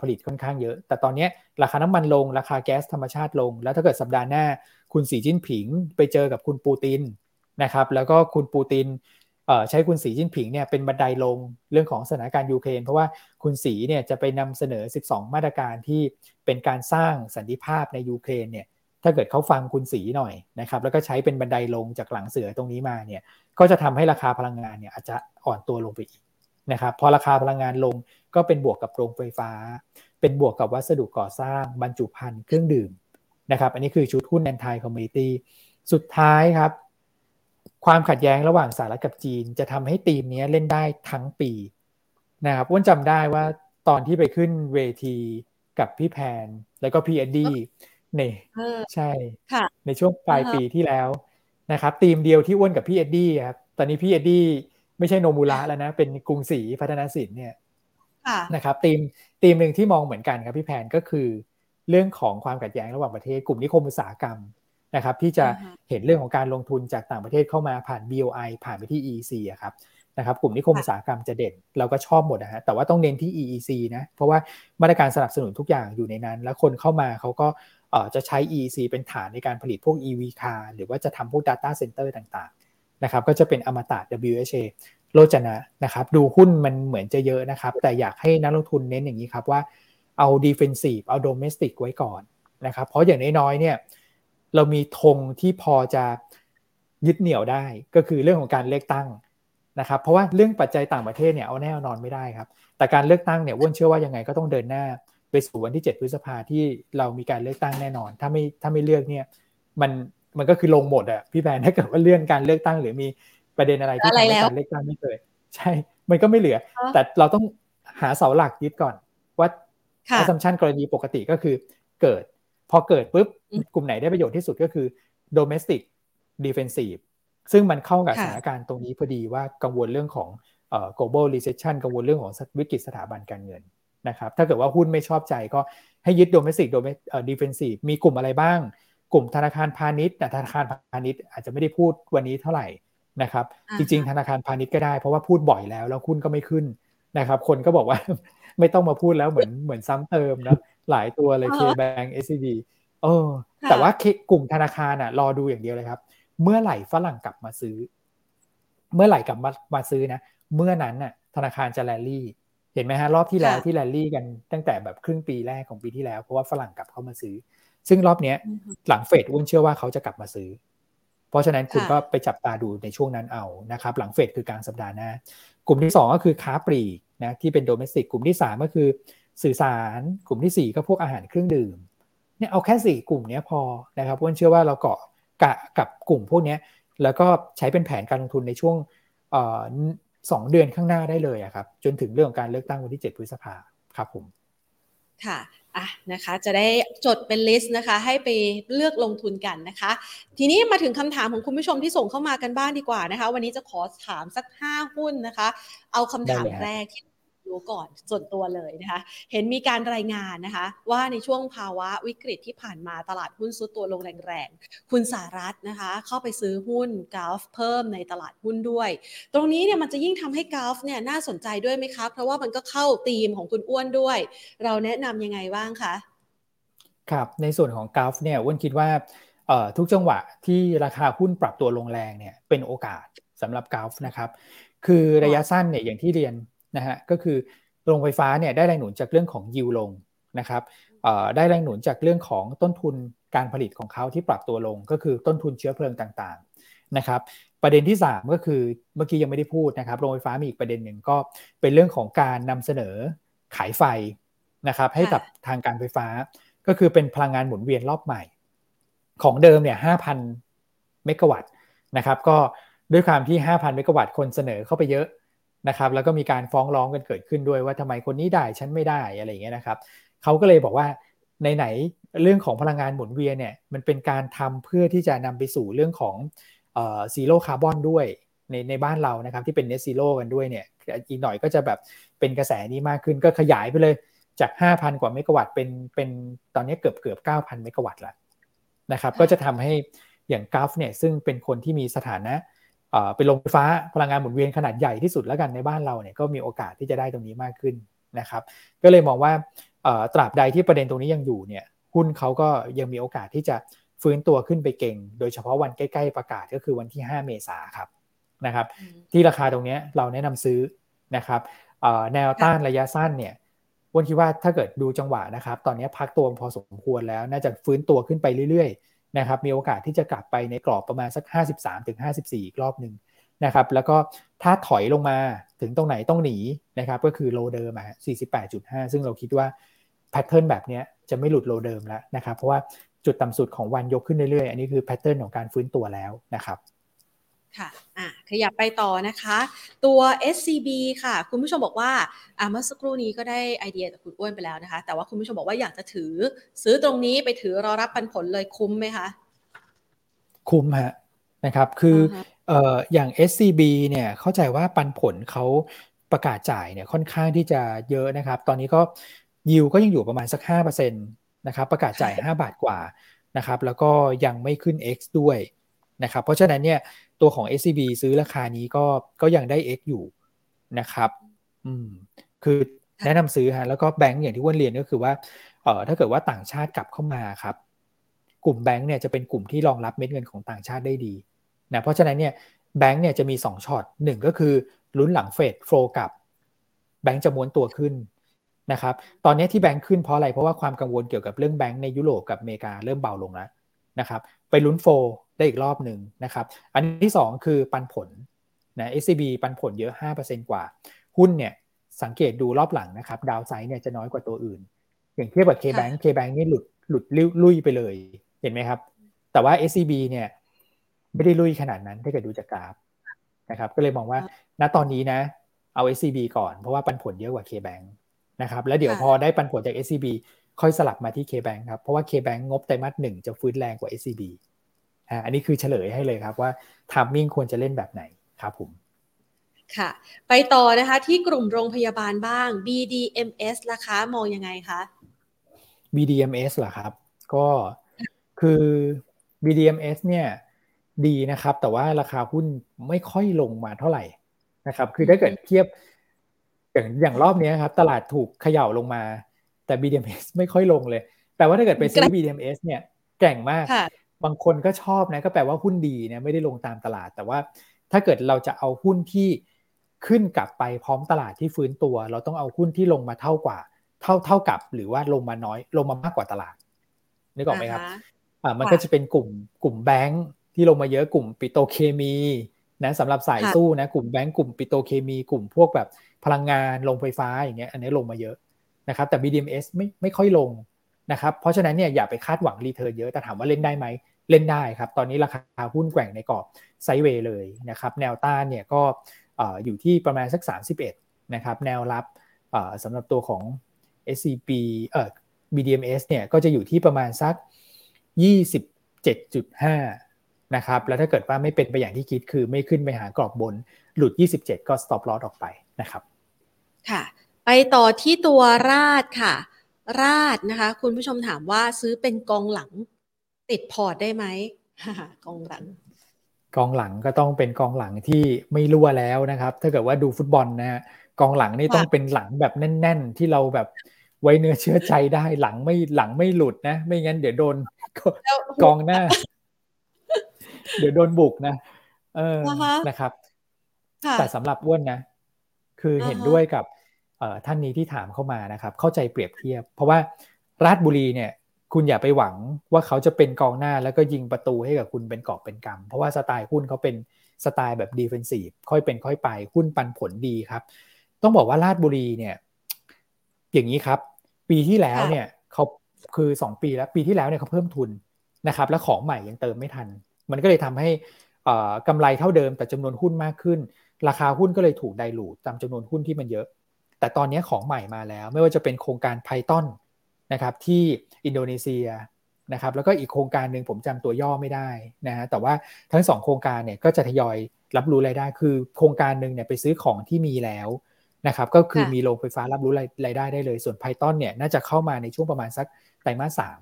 ผลิตค่อนข้างเยอะ แต่ตอนนี้ราคาน้ำมันลงราคาแก๊สธรรมชาติลง แล้วถ้าเกิดสัปดาห์หน้า คุณสีจิ้นผิงไปเจอกับคุณปูตินนะครับแล้วก็คุณปูตินใช้คุณสีจิ้นผิงเนี่ยเป็นบันไดลงเรื่องของสถานการณ์ยูเครนเพราะว่าคุณสีเนี่ยจะไปนำเสนอ 12 มาตรการที่เป็นการสร้างสันติภาพในยูเครนเนี่ย ถ้าเกิดเขาฟังคุณสีหน่อยนะครับแล้วก็ใช้เป็นบันไดลงจากหลังเสือตรงนี้มาเนี่ยก็จะทำให้ราคาพลังงานเนี่ยอาจจะอ่อนตัวลงไปอีกนะครับพอราคาพลังงานลงก็เป็นบวกกับโรงไฟฟ้า เป็นบวกกับวัสดุก่อสร้างบรรจุภัณฑ์เครื่องดื่มนะครับอันนี้คือชุดหุ้นแอนทายคอมมิตี้สุดท้ายครับ ความขัดแย้งระหว่างสหรัฐกับจีน จะทำให้ทีมนี้เล่นได้ทั้งปีนะครับอ้วนจำได้ว่าตอนที่ไปขึ้นเวทีกับพี่แพนแล้วก็พี่เอ็ดดี้ นี่ยใช่ในช่วงปลายปีที่แล้วนะครับทีมเดียวที่อ้วนกับพี่เอ็ดดี้ครับตอนนี้พี่เอ็ดดี้ไม่ใช่โนมูระแล้วนะ เป็นกรุงศรีพัฒนาสินเนี่ยนะครับทีมทีมหนึ่งที่มองเหมือนกันครับพี่แพนก็คือ เรื่องของความขัดแย้งระหว่างประเทศกลุ่มนิคมอุตสาหกรรมนะครับ ที่จะเห็นเรื่องของการลงทุนจากต่างประเทศเข้ามาผ่าน BOI ผ่านไปที่ EEC อะครับนะครับกลุ่มนิคมอุตสาหกรรมจะเด่นเราก็ชอบหมดนะฮะแต่ว่าต้องเน้นที่ EEC นะเพราะว่ามาตรการสนับสนุนทุกอย่างอยู่ในนั้น แล้วคนเข้ามาเขาก็ จะใช้ EEC เป็นฐานในการผลิตพวก EV car หรือว่าจะทำพวก data center ต่างๆนะครับก็จะเป็นอมตะ WHA โลจนะนะครับดูหุ้นมันเหมือนจะเยอะนะครับ แต่อยากให้นักลงทุนเน้นอย่างนี้ครับว่าเอา defensive เอา domestic ไว้ก่อนนะครับเพราะอย่างน้อยๆเนี่ยเรามีธงที่พอจะยึดเหนี่ยวได้ก็คือเรื่องของการเลือกตั้งนะครับเพราะว่าเรื่องปัจจัยต่างประเทศเนี่ยเอาแน่นอนไม่ได้ครับ แต่การเลือกตั้งเนี่ยว่นเชื่อว่ายังไงก็ต้องเดินหน้า ไปสู่วันที่ 7 พฤษภาที่เรามีการเลือกตั้งแน่นอน ถ้าไม่ถ้าไม่เลือกเนี่ย มันมันก็คือลงหมดอะพี่แบนถ้าเกิดว่าเลื่อนการเลือกตั้งหรือมีประเด็นอะไรที่ทำให้การเลือกตั้งไม่เกิดใช่ มันก็ไม่เหลือ แต่เราต้องหาเสาหลักยึดก่อน ว่า assumption กรณีปกติก็คือเกิด พอเกิดปุ๊บกลุ่มไหนได้ประโยชน์ที่สุดก็คือ domestic defensive ซึ่งมันเข้ากับสถานการณ์ตรงนี้พอดีว่ากังวลเรื่องของ global recession กังวลเรื่องของวิกฤตสถาบันการเงิน นะครับถ้าเกิดว่าหุ้นไม่ชอบใจก็ให้ยึด domestic defensive มีกลุ่มอะไรบ้าง กลุ่มธนาคารพาณิชย์ธนาคารพาณิชย์อาจจะไม่ได้พูดวันนี้เท่าไหร่นะครับจริง ๆ ธนาคารพาณิชย์ก็ได้เพราะว่าพูดบ่อยแล้วแล้วหุ้นก็ไม่ขึ้นนะครับคนก็บอกว่าไม่ต้องมาพูดแล้วเหมือนเหมือนซ้ำเติมนะหลายตัวเลย K-Bank SCB เออแต่ว่ากลุ่มธนาคารอะรอดูอย่างเดียวเลยครับ เมื่อไหร่ฝรั่งกลับมาซื้อ เมื่อไหร่กลับมามาซื้อนะ เมื่อนั้นน่ะธนาคารจะแลลี่ เห็นไหมฮะรอบที่แล้วที่แลลี่กันตั้งแต่แบบครึ่งปีแรกของปีที่แล้วเพราะว่าฝรั่งกลับเข้ามาซื้อ ซึ่งรอบเนี้ยหลังเฟดวุ้นเชื่อว่าเขาจะกลับมาซื้อ เพราะฉะนั้นคุณก็ไปจับตาดูในช่วงนั้นเอานะครับ หลังเฟดคือกลางสัปดาห์หน้ากลุ่มที่ 2 ก็คือค้าปลีกนะที่เป็นโดเมสติกกลุ่มที่ 3 ก็คือสื่อสารกลุ่มที่ 4 ก็พวกอาหารเครื่องดื่มเนี่ยเอาแค่สี่กลุ่มนี้พอนะครับเพราะเชื่อว่าเราเกาะกะกับกลุ่มพวกนี้แล้วก็ใช้เป็นแผนการลงทุนในช่วง สองเดือนข้างหน้าได้เลยครับ จนถึงเรื่องของการเลือกตั้งวันที่ 7 พฤษภาครับผมค่ะอะนะคะจะได้จดเป็นลิสต์นะคะให้ไปเลือกลงทุนกันนะคะ ทีนี้มาถึงคำถามของคุณผู้ชมที่ส่งเข้ามากันบ้างดีกว่านะคะ วันนี้จะขอถามสัก 5 หุ้นนะคะ เอาคำถามแรกที่ รู้ก่อนส่วนตัวเลยนะคะ เห็นมีการรายงานนะคะ ว่าในช่วงภาวะวิกฤตที่ผ่านมาตลาดหุ้นซุดตัวลงแรงๆ คุณสารัตนะคะ เข้าไปซื้อหุ้นกาฟเพิ่มในตลาดหุ้นด้วย ตรงนี้เนี่ยมันจะยิ่งทำให้กาฟเนี่ยน่าสนใจด้วยไหมคะเพราะว่ามันก็เข้าธีมของคุณอ้วนด้วย เราแนะนำยังไงบ้างคะครับในส่วนของกาฟเนี่ยอ้วนคิดว่าทุกจังหวะที่ราคาหุ้นปรับตัวลงแรงเนี่ยเป็นโอกาสสำหรับกาฟนะครับคือระยะสั้นเนี่ยอย่างที่เรียน นะฮะก็คือโรงไฟฟ้าเนี่ยได้แรงหนุนจากเรื่องของยิวลงนะครับได้แรงหนุนจากเรื่องของต้นทุนการผลิตของเขาที่ปรับตัวลง ก็คือต้นทุนเชื้อเพลิงต่างๆนะครับประเด็นที่ 3 ก็คือเมื่อกี้ยังไม่ได้พูดนะครับโรงไฟฟ้ามีอีกประเด็นหนึ่งก็เป็นเรื่องของการนำเสนอขายไฟนะครับให้กับทางการไฟฟ้าก็คือเป็นพลังงานหมุนเวียนรอบใหม่ ของเดิมเนี่ย5,000 เมกะวัตต์นะครับก็ด้วยความที่ 5,000 เมกะวัตต์คนเสนอเข้าไปเยอะ นะครับแล้วก็มีการฟ้องร้องกันเกิดขึ้นด้วยว่าทำไมคนนี้ได้ฉันไม่ได้อะไรอย่างเงี้ยนะครับเขาก็เลยบอกว่าในไหนเรื่องของพลังงานหมุนเวียนเนี่ยมันเป็นการทำเพื่อที่จะนำไปสู่เรื่องของzero carbon ด้วยในในบ้านเรานะครับที่เป็น net zero กันด้วยเนี่ยอีกหน่อยก็จะแบบเป็นกระแสนี้มากขึ้นก็ขยายไปเลยจาก 5,000 กว่าเมกะวัตต์เป็นเป็นตอนนี้เกือบเกือบ 9,000 เมกะวัตต์แล้วนะครับก็จะทำให้อย่างกัลฟ์เนี่ยซึ่งเป็นคนที่มีสถานะ เป็นโรงไฟฟ้าพลังงานหมุนเวียนขนาดใหญ่ที่สุดแล้วกันในบ้านเราเนี่ยก็มีโอกาสที่จะได้ตรงนี้มากขึ้นนะครับก็เลยมองว่าตราบใดที่ประเด็นตรงนี้ยังอยู่เนี่ยหุ้นเขาก็ยังมีโอกาสที่จะฟื้นตัวขึ้นไปเก่ง โดยเฉพาะวันใกล้ๆประกาศก็คือวันที่ 5 เมษาครับนะครับ ที่ราคาตรงนี้เราแนะนำซื้อนะครับแนวต้านระยะสั้นเนี่ยวันคิดว่าถ้าเกิดดูจังหวะนะครับ ตอนนี้พักตัวพอสมควรแล้วน่าจะฟื้นตัวขึ้นไปเรื่อยๆ นะครับมีโอกาสที่จะกลับไปในกรอบประมาณสัก 53-54 อีกรอบหนึ่งนะครับแล้วก็ถ้าถอยลงมาถึงตรงไหนต้องหนีนะครับก็คือโลเดิมอะ48.5 ซึ่งเราคิดว่า pattern แบบนี้จะไม่หลุด low เดิมแล้วนะครับเพราะว่าจุดต่ำสุดของวันยกขึ้นเรื่อยๆ อันนี้คือ pattern ของการฟื้นตัวแล้วนะครับ ค่ะอะ ขยับไปต่อนะคะ ตัว SCB ค่ะ คุณผู้ชมบอกว่าอ่าเมื่อสักครู่นี้ก็ได้ไอเดียจากคุณอ้วนไปแล้วนะคะ แต่ว่าคุณผู้ชมบอกว่าอยากจะถือ ซื้อตรงนี้ไปถือรอรับปันผลเลยคุ้มไหมคะ คุ้มฮะนะครับ คือเอ่ออย่าง SCB เนี่ยเข้าใจว่าปันผลเขาประกาศจ่ายเนี่ยค่อนข้างที่จะเยอะนะครับ ตอนนี้ก็ยิวก็ยังอยู่ประมาณสัก5%นะครับประกาศจ่าย 5 บาทกว่านะครับแล้วก็ยังไม่ขึ้น X ด้วยนะครับเพราะฉะนั้นเนี่ย ตัวของ SCB ซื้อราคานี้ก็ก็ยังได้ X อยู่นะครับอืมคือแนะนำซื้อฮะแล้วก็แบงก์อย่างที่ว่นเรียนก็คือว่าเอ่อถ้าเกิดว่าต่างชาติกลับเข้ามาครับ กลุ่มแบงก์เนี่ยจะเป็นกลุ่มที่รองรับเม็ดเงินของต่างชาติได้ดีนะเพราะฉะนั้นเนี่ยแบงก์เนี่ยจะมี2ช็อตหนึ่งก็คือลุ้นหลังเฟดโฟกับแบงก์จะม้วนตัวขึ้นนะครับ ตอนนี้ที่แบงก์ขึ้นเพราะอะไร เพราะว่าความกังวลเกี่ยวกับเรื่องแบงก์ในยุโรปกับอเมริกาเริ่มเบาลงแล้ว นะครับไปลุ้นโฟได้อีกรอบหนึ่งนะครับ อันที่ 2 คือปันผลนะ SCB ปันผลเยอะ 5%กว่า หุ้นเนี่ยสังเกตดูรอบหลังนะครับ ดาวไซด์เนี่ยจะน้อยกว่าตัวอื่น อย่างเทียบกับ K-Bank K-Bank นี่หลุดหลุดลุยไปเลยเห็นไหมครับ แต่ว่า SCB เนี่ยไม่ได้ลุยขนาดนั้นถ้าเกิดดูจากกราฟนะครับก็เลยมองว่าณตอนนี้นะเอา SCB ก่อนเพราะว่าปันผลเยอะกว่า K-Bank นะครับแล้วเดี๋ยวพอได้ปันผลจาก SCB ค่อยสลับมาที่ K-Bank ครับ เพราะว่า K-Bank งบไตรมาสหนึ่งจะฟื้นแรงกว่า SCB อันนี้คือเฉลยให้เลยครับว่าทามมิ่งควรจะเล่นแบบไหนครับผมค่ะ ไปต่อนะคะที่กลุ่มโรงพยาบาลบ้าง BDMS ราคามองยังไงคะ BDMS เหรอครับ ก็คือ BDMS เนี่ยดีนะครับ แต่ว่าราคาหุ้นไม่ค่อยลงมาเท่าไหร่นะครับ คือถ้าเกิดเทียบอย่างอย่างรอบนี้ครับ ตลาดถูกเขย่าลงมา แต่ BDMS ไม่ค่อยลงเลยแต่ว่าถ้าเกิดไปซื้อ BDMS เนี่ยแก่งมาก บางคนก็ชอบนะก็แปลว่าหุ้นดีนะไม่ได้ลงตามตลาด แต่ว่าถ้าเกิดเราจะเอาหุ้นที่ขึ้นกลับไปพร้อมตลาดที่ฟื้นตัว เราต้องเอาหุ้นที่ลงมาเท่ากว่า เท่าเท่ากับ หรือว่าลงมาน้อยลงมามากกว่าตลาดนึกออกไหมครับอ่ามันก็จะเป็นกลุ่มกลุ่มแบงค์ที่ลงมาเยอะกลุ่มปิโตรเคมีนะสำหรับสายสู้นะกลุ่มแบงค์กลุ่มปิโตรเคมี กลุ่มพวกแบบพลังงานโรงไฟฟ้าอย่างเงี้ยอันนี้ลงมาเยอะ นะครับแต่ BDMS ไม่ไม่ค่อยลงนะครับเพราะฉะนั้นเนี่ยอย่าไปคาดหวัง return เยอะแต่ถามว่าเล่นได้ไหมเล่นได้ครับ ตอนนี้ราคาหุ้นแกว่งในกรอบ sideway เลยนะครับแนวต้านเนี่ยก็อยู่ที่ประมาณสัก 31นะครับแนวรับสำหรับตัวของ SCP เอ่อ BDMs เนี่ยก็จะอยู่ที่ประมาณสัก 27.5นะครับแล้วถ้าเกิดว่าไม่เป็นไปอย่างที่คิดคือไม่ขึ้นไปหากรอบบนหลุด 27 ก็ stop loss ออกไปนะครับ ค่ะ ไปต่อที่ตัวราดค่ะ ราดนะคะ คุณผู้ชมถามว่าซื้อเป็นกองหลัง ติดพอร์ตได้ไหมกองหลัง กองหลังก็ต้องเป็นกองหลังที่ไม่รั่วแล้วนะครับ ถ้าเกิดว่าดูฟุตบอลนะฮะกองหลังนี่ต้องเป็นหลังแบบแน่น ๆ ที่เราแบบไว้เนื้อเชื่อใจได้หลังไม่หลังไม่หลุดนะ ไม่งั้นเดี๋ยวโดนกองหน้า เดี๋ยวโดนบุกนะเออนะครับแต่สำหรับอ้วนนะ คือเห็นด้วยกับ ท่านนี้ที่ถามเข้ามานะครับ เข้าใจเปรียบเทียบ เพราะว่าราชบุรีเนี่ยคุณอย่าไปหวังว่าเขาจะเป็นกองหน้าแล้วก็ยิงประตูให้กับคุณเป็นกอบเป็นกำเพราะว่าสไตล์หุ้นเขาเป็นสไตล์แบบดีเฟนซีฟค่อยเป็นค่อยไปหุ้นปันผลดีครับ ต้องบอกว่าราชบุรีเนี่ย อย่างนี้ครับ ปีที่แล้วเนี่ยเขาคือ 2 ปีแล้ว ปีที่แล้วเนี่ยเขาเพิ่มทุนนะครับ แล้วของใหม่ยังเติมไม่ทัน มันก็เลยทำให้กำไรเท่าเดิมแต่จำนวนหุ้นมากขึ้น ราคาหุ้นก็เลยถูกไดลูดตามจำนวนหุ้นที่มันเยอะ แต่ตอนนี้ของใหม่มาแล้ว ไม่ว่าจะเป็นโครงการไพทอนนะครับที่อินโดนีเซียนะครับแล้วก็อีกโครงการหนึ่งผมจำตัวย่อไม่ได้นะฮะแต่ว่าทั้งสองโครงการเนี่ยก็จะทยอยรับรู้รายได้ คือโครงการหนึ่งเนี่ยไปซื้อของที่มีแล้วนะครับก็คือมีโรงไฟฟ้ารับรู้รายได้ได้เลย ส่วน Python เนี่ยน่าจะเข้ามาในช่วงประมาณสักไตรมาสสาม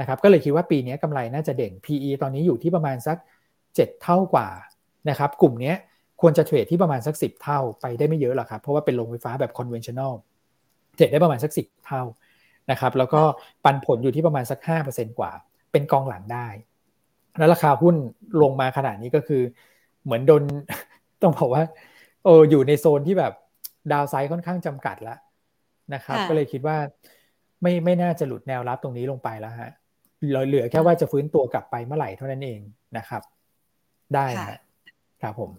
นะครับก็เลยคิดว่าปีนี้กำไรน่าจะเด่น PE ตอนนี้อยู่ที่ประมาณสัก 7 เท่ากว่านะครับกลุ่มนี้ ควรจะเทรดที่ประมาณสัก 10 เท่าไปได้ไม่เยอะหรอกครับ เพราะว่าเป็นโรงไฟฟ้าแบบ conventional เทรดได้ประมาณสัก 10 เท่านะครับแล้วก็ปันผลอยู่ที่ประมาณสัก 5%กว่า เป็นกองหลังได้ แล้วราคาหุ้นลงมาขนาดนี้ก็คือ เหมือนโดนต้องบอกว่าโอ้อยู่ในโซนที่แบบดาวไซด์ค่อนข้างจำกัดแล้วนะครับ ก็เลยคิดว่าไม่ไม่น่าจะหลุดแนวรับตรงนี้ลงไปแล้วฮะเราเหลือแค่ว่าจะฟื้นตัวกลับไปเมื่อไหร่เท่านั้นเองนะครับ ได้ครับผม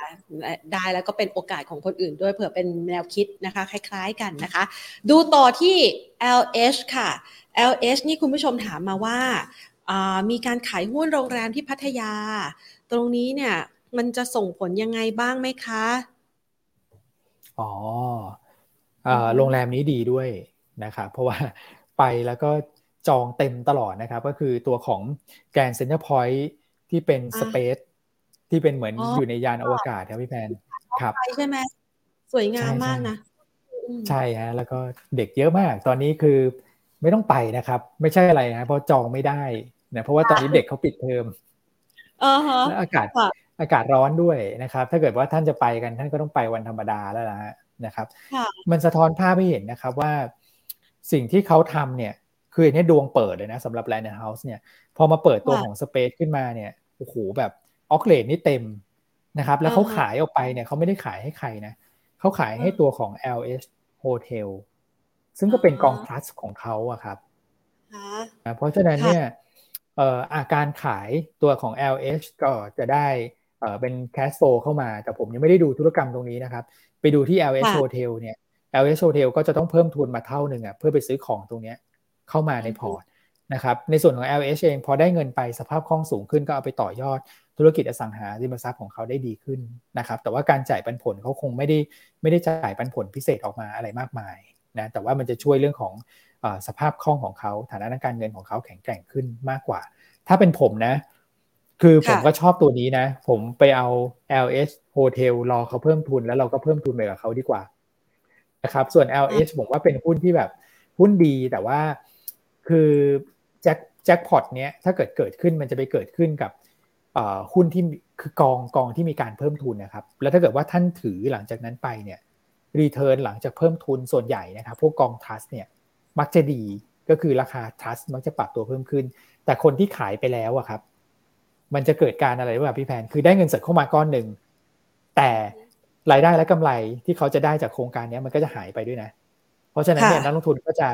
อ่าได้แล้วก็เป็นโอกาสของคนอื่นด้วยเผื่อเป็นแนวคิดนะคะคล้ายๆกันนะคะ ดูต่อที่ LH ค่ะ LH นี่คุณผู้ชมถามมาว่ามีการขายหุ้นโรงแรมที่พัทยา ตรงนี้เนี่ยมันจะส่งผลยังไงบ้างไหมคะ อ๋อโรงแรมนี้ดีด้วยนะครับเพราะว่าไปแล้วก็จองเต็มตลอดนะครับ ก็คือตัวของแกรนเซ็นเตอร์พอยท์ที่เป็นสเปซ ที่เป็นเหมือนอยู่ในยานอวกาศครับพี่แพนครับใช่ไหมสวยงามมากนะ ใช่ฮะแล้วก็เด็กเยอะมาก ตอนนี้คือไม่ต้องไปนะครับ ไม่ใช่อะไรนะเพราะจองไม่ได้นะเพราะว่าตอนนี้เด็กเขาปิดเทอมแล้วอากาศอากาศร้อนด้วยนะครับ ถ้าเกิดว่าท่านจะไปกันท่านก็ต้องไปวันธรรมดาแล้วนะนะครับ มันสะท้อนภาพให้เห็นนะครับว่า สิ่งที่เขาทำเนี่ย คืออันนี้ดวงเปิดเลยนะสำหรับ Land House เนี่ย พอมาเปิดตัวของ Space ขึ้นมาเนี่ยโอ้โหแบบ ออกเลนนี่เต็มนะครับ แล้วเขาขายออกไปเนี่ยเขาไม่ได้ขายให้ใครนะเขาขายให้ตัวของ LH Hotel ซึ่งก็เป็นกอง plus ของเขาอะครับเพราะฉะนั้นเนี่ยอาการขายตัวของ LH ก็จะได้เป็น cash flow เข้ามา แต่ผมยังไม่ได้ดูธุรกรรมตรงนี้นะครับ ไปดูที่ LH Hotel เนี่ย LH Hotel ก็จะต้องเพิ่มทุนมาเท่าหนึ่งอะเพื่อไปซื้อของตรงนี้เข้ามาในพอร์ตนะครับ ในส่วนของ LH เองพอได้เงินไปสภาพคล่องสูงขึ้นก็เอาไปต่อยอด ธุรกิจอสังหาริมทรัพย์ของเขาได้ดีขึ้นนะครับ แต่ว่าการจ่ายปันผลเขาคงไม่ได้ไม่ได้จ่ายปันผลพิเศษออกมาอะไรมากมายนะแต่ว่ามันจะช่วยเรื่องของอสภาพคล่องของเขาฐานะทางการเงินของเขาแข็งแกร่งขึ้นมากกว่า ถ้าเป็นผมนะ คือผมก็ชอบตัวนี้นะ ผมไปเอา LH Hotel รอเขาเพิ่มทุนแล้วเราก็เพิ่มทุนไปกับเขาดีกว่านะครับส่วน LH ผมว่าเป็นหุ้นที่แบบหุ้นดีแต่ว่าคือแจ็คแจ็คพอตเนี้ยถ้าเกิดเกิดขึ้นมันจะไปเกิดขึ้นกับ หุ้นที่คือกองกองที่มีการเพิ่มทุนนะครับ แล้วถ้าเกิดว่าท่านถือหลังจากนั้นไปเนี่ยรีเทิร์นหลังจากเพิ่มทุนส่วนใหญ่นะครับ พวกกองทัสเนี่ยมักจะดีก็คือราคาทัสมักจะปรับตัวเพิ่มขึ้น แต่คนที่ขายไปแล้วอะครับ มันจะเกิดการอะไรแบบพี่แพนคือได้เงินสดเข้ามาก้อนหนึ่งแต่รายได้และกำไรที่เขาจะได้จากโครงการนี้มันก็จะหายไปด้วยนะ เพราะฉะนั้นเนี่ยนักลงทุนก็จะ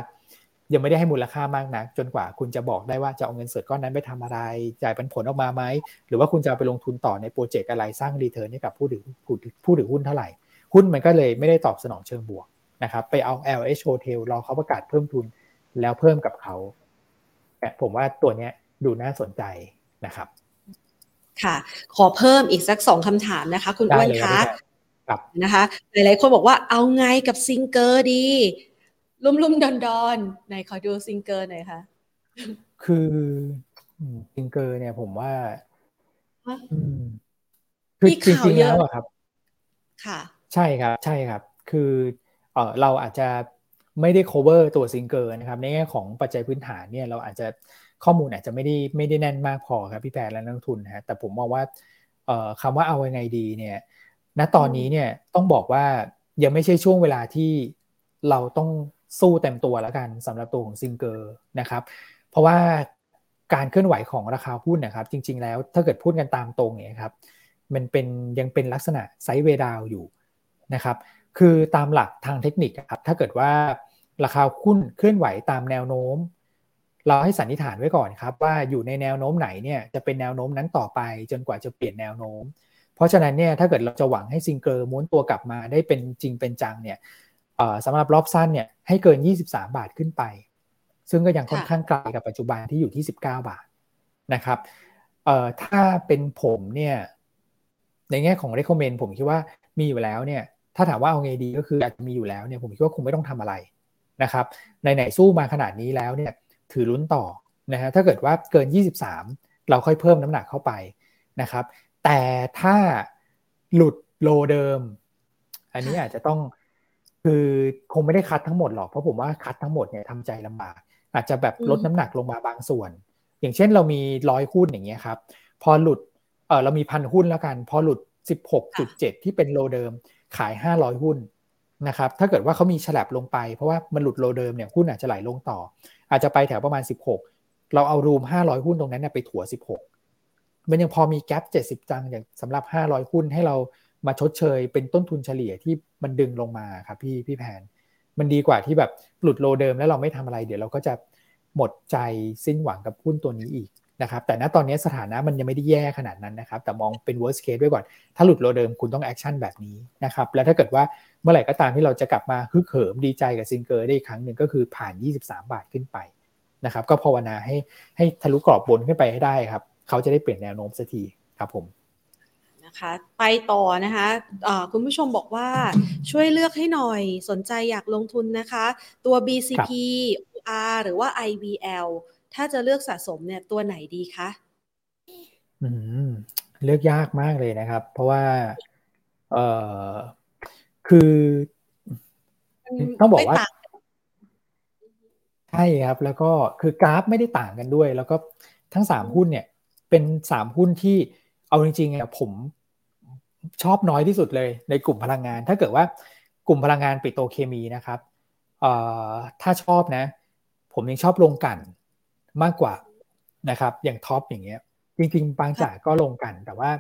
ยังไม่ได้ให้มูลค่ามากนักจนกว่าคุณจะบอกได้ว่าจะเอาเงินสดก้อนนั้นไปทำอะไร จ่ายปันผลออกมาไหม หรือว่าคุณจะไปลงทุนต่อในโปรเจกต์อะไรสร้างรีเทิร์นให้กับผู้ถือผู้ถือหุ้นเท่าไหร่ หุ้นมันก็เลยไม่ได้ตอบสนองเชิงบวกนะครับไปเอา LH Hotel รอเขาประกาศเพิ่มทุนแล้วเพิ่มกับเขาผมว่าตัวนี้ดูน่าสนใจนะครับ ค่ะ ขอเพิ่มอีกสักสองคำถามนะคะ คุณอ้วนคะนะคะหลายๆคนบอกว่าเอาไงกับซิงเกอร์ดี ลุ่มลุ่มดอนดอนไหนขอดูซิงเกอร์หน่อยค่ะ คือซิงเกอร์เนี่ย ผมว่าคือจริงๆแล้วครับ ค่ะ ใช่ครับ ใช่ครับ คือเออเราอาจจะไม่ได้ cover ตัวซิงเกอร์นะครับ ในแง่ของปัจจัยพื้นฐานเนี่ยเราอาจจะข้อมูลอาจจะไม่ได้ไม่ได้แน่นมากพอครับพี่แพนและนักลงทุนฮะแต่ผมมองว่าเอ่อคำว่าเอายังไงดีเนี่ยณตอนนี้เนี่ยต้องบอกว่ายังไม่ใช่ช่วงเวลาที่เราต้อง สู้เต็มตัวแล้วกันสำหรับตัวของซิงเกอร์นะครับ เพราะว่าการเคลื่อนไหวของราคาหุ้นนะครับ จริง ๆ แล้วถ้าเกิดพูดกันตามตรงเนี่ยครับมันเป็นยังเป็นลักษณะไซด์เวดาวอยู่นะครับ คือตามหลักทางเทคนิคครับถ้าเกิดว่าราคาหุ้นเคลื่อนไหวตามแนวโน้ม เราให้สันนิษฐานไว้ก่อนครับ ว่าอยู่ในแนวโน้มไหนเนี่ยจะเป็นแนวโน้มนั้นต่อไป จนกว่าจะเปลี่ยนแนวโน้ม เพราะฉะนั้นเนี่ยถ้าเกิดเราจะหวังให้ซิงเกอร์ม้วนตัวกลับมาได้เป็นจริงเป็นจังเนี่ย สำหรับรอบสั้นเนี่ยให้เกิน 23 บาทขึ้นไป ซึ่งก็ยังค่อนข้างไกลกับปัจจุบันที่อยู่ที่ 19 บาทนะครับถ้าเป็นผมเนี่ยในแง่ของ recommend ผมคิดว่ามีอยู่แล้วเนี่ยถ้าถามว่าเอาไงดีก็คืออาจจะมีอยู่แล้วเนี่ยผมคิดว่าคงไม่ต้องทำอะไรนะครับในไหนสู้มาขนาดนี้แล้วเนี่ยถือลุ้นต่อนะฮะถ้าเกิดว่าเกิน 23 เราค่อยเพิ่มน้ำหนักเข้าไปนะครับแต่ถ้าหลุดโลเดิม อันนี้อาจจะต้อง คือคงไม่ได้คัดทั้งหมดหรอกเพราะผมว่าคัดทั้งหมดเนี่ยทำใจลำบาก อาจจะแบบลดน้ำหนักลงมาบางส่วน อย่างเช่นเรามีร้อยหุ้นอย่างเงี้ยครับ พอหลุดเออเรามีพันหุ้นแล้วกัน พอหลุด 16.7 ที่เป็นโลเดิมขาย 500 หุ้นนะครับถ้าเกิดว่าเขามีฉลับลงไปเพราะว่ามันหลุดโลเดิมเนี่ยหุ้นอาจจะไหลลงต่อ อาจจะไปแถวประมาณ 16 เราเอารูม 500 หุ้นตรงนั้นเนี่ยไปถัว 16 มันยังพอมีแกลบ70 จังอย่างสำหรับ 500 หุ้นให้เรา มาชดเชยเป็นต้นทุนเฉลี่ยที่มันดึงลงมาครับพี่พี่แพนมันดีกว่าที่แบบหลุด low เดิมแล้วเราไม่ทำอะไร เดี๋ยวเราก็จะหมดใจสิ้นหวังกับหุ้นตัวนี้อีกนะครับ แต่ณตอนนี้สถานะมันยังไม่ได้แย่ขนาดนั้นนะครับ แต่มองเป็น worst case ด้วยก่อน ถ้าหลุด low เดิมคุณต้อง action แบบนี้นะครับ แล้วถ้าเกิดว่าเมื่อไหร่ก็ตามที่เราจะกลับมาฮึกเหิมดีใจกับซิงเกอร์ได้อีกครั้งหนึ่งก็คือผ่าน 23 บาทขึ้นไปนะครับ ก็ภาวนาให้ให้ทะลุกรอบบนขึ้นไปให้ได้ครับ เขาจะได้เปลี่ยนแนวโน้มสักทีครับผม นะคะไปต่อนะคะะคุณผู้ชมบอกว่าช่วยเลือกให้หน่อยสนใจอยากลงทุนนะคะ ตัว BCP OR หรือว่า IVL ถ้าจะเลือกสะสมเนี่ยตัวไหนดีคะอืมเลือกยากมากเลยนะครับ เพราะว่าเออคือต้องบอกว่าใช่ครับ แล้วก็คือกราฟไม่ได้ต่างกันด้วย แล้วก็ทั้งสามหุ้นเนี่ย เป็นสามหุ้นที่เอาจริงๆอะผม ชอบน้อยที่สุดเลยในกลุ่มพลังงาน ถ้าเกิดว่ากลุ่มพลังงานปิโตเคมีนะครับเอ่อถ้าชอบนะ ผมยังชอบลงกันมากกว่านะครับ อย่างท็อปอย่างเงี้ย จริง ๆ บางจากก็ลงกัน แต่ว่า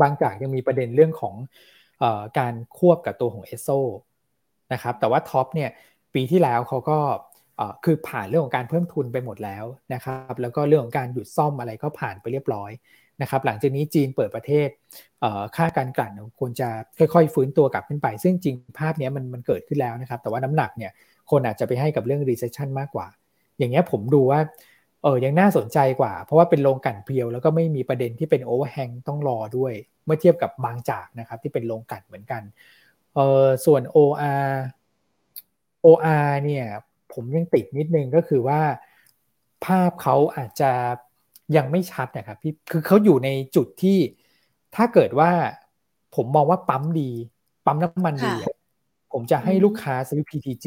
บางจากยังมีประเด็นเรื่องของออการควบกับตัวของเอสโซนะครับ แต่ว่าท็อปเนี่ยปีที่แล้วเขาก็คือผ่านเรื่องของการเพิ่มทุนไปหมดแล้วนะครับ แล้วก็เรื่องของการหยุดซ่อมอะไรก็ผ่านไปเรียบร้อย นะครับหลังจากนี้จีนเปิดประเทศค่าการกลั่นควรจะค่อยๆ ฟื้นตัวกลับขึ้นไป ซึ่งจริงภาพนี้มันมันเกิดขึ้นแล้วนะครับ แต่ว่าน้ำหนักเนี่ยคนอาจจะไปให้กับเรื่อง recession มากกว่า อย่างเงี้ยผมดูว่าเออยังน่าสนใจกว่า เพราะว่าเป็นโรงกั่น pure แล้วก็ไม่มีประเด็นที่เป็น overhang ต้องรอด้วย เมื่อเทียบกับบางจากนะครับที่เป็นโรงกั่นเหมือนกันเออส่วน OR OR เนี่ยผมยังติดนิดนึงก็คือว่าภาพเขาอาจจะ ยังไม่ชัดนะครับพี่คือเขาอยู่ในจุดที่ถ้าเกิดว่าผมมองว่าปั๊มดี ปั๊มน้ำมันดี ผมจะให้ลูกค้าซื้อ PTG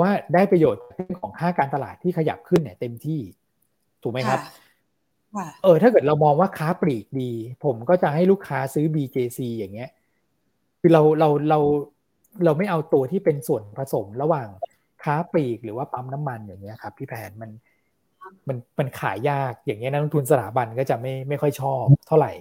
ว่าได้ประโยชน์เรื่องของค่าการตลาดที่ขยับขึ้นเนี่ยเต็มที่ ถูกไหมครับเออถ้าเกิดเรามองว่าค้าปลีกดี ผมก็จะให้ลูกค้าซื้อ BJC อย่างเงี้ย คือเราเราเราเราไม่เอาตัวที่เป็นส่วนผสมระหว่างค้าปลีกหรือว่าปั๊มน้ำมันอย่างเงี้ยครับ พี่แผนมัน มันมันขายยากอย่างเงี้ยนักลงทุนสถาบันก็จะไม่ไม่ค่อยชอบเท่าไหร่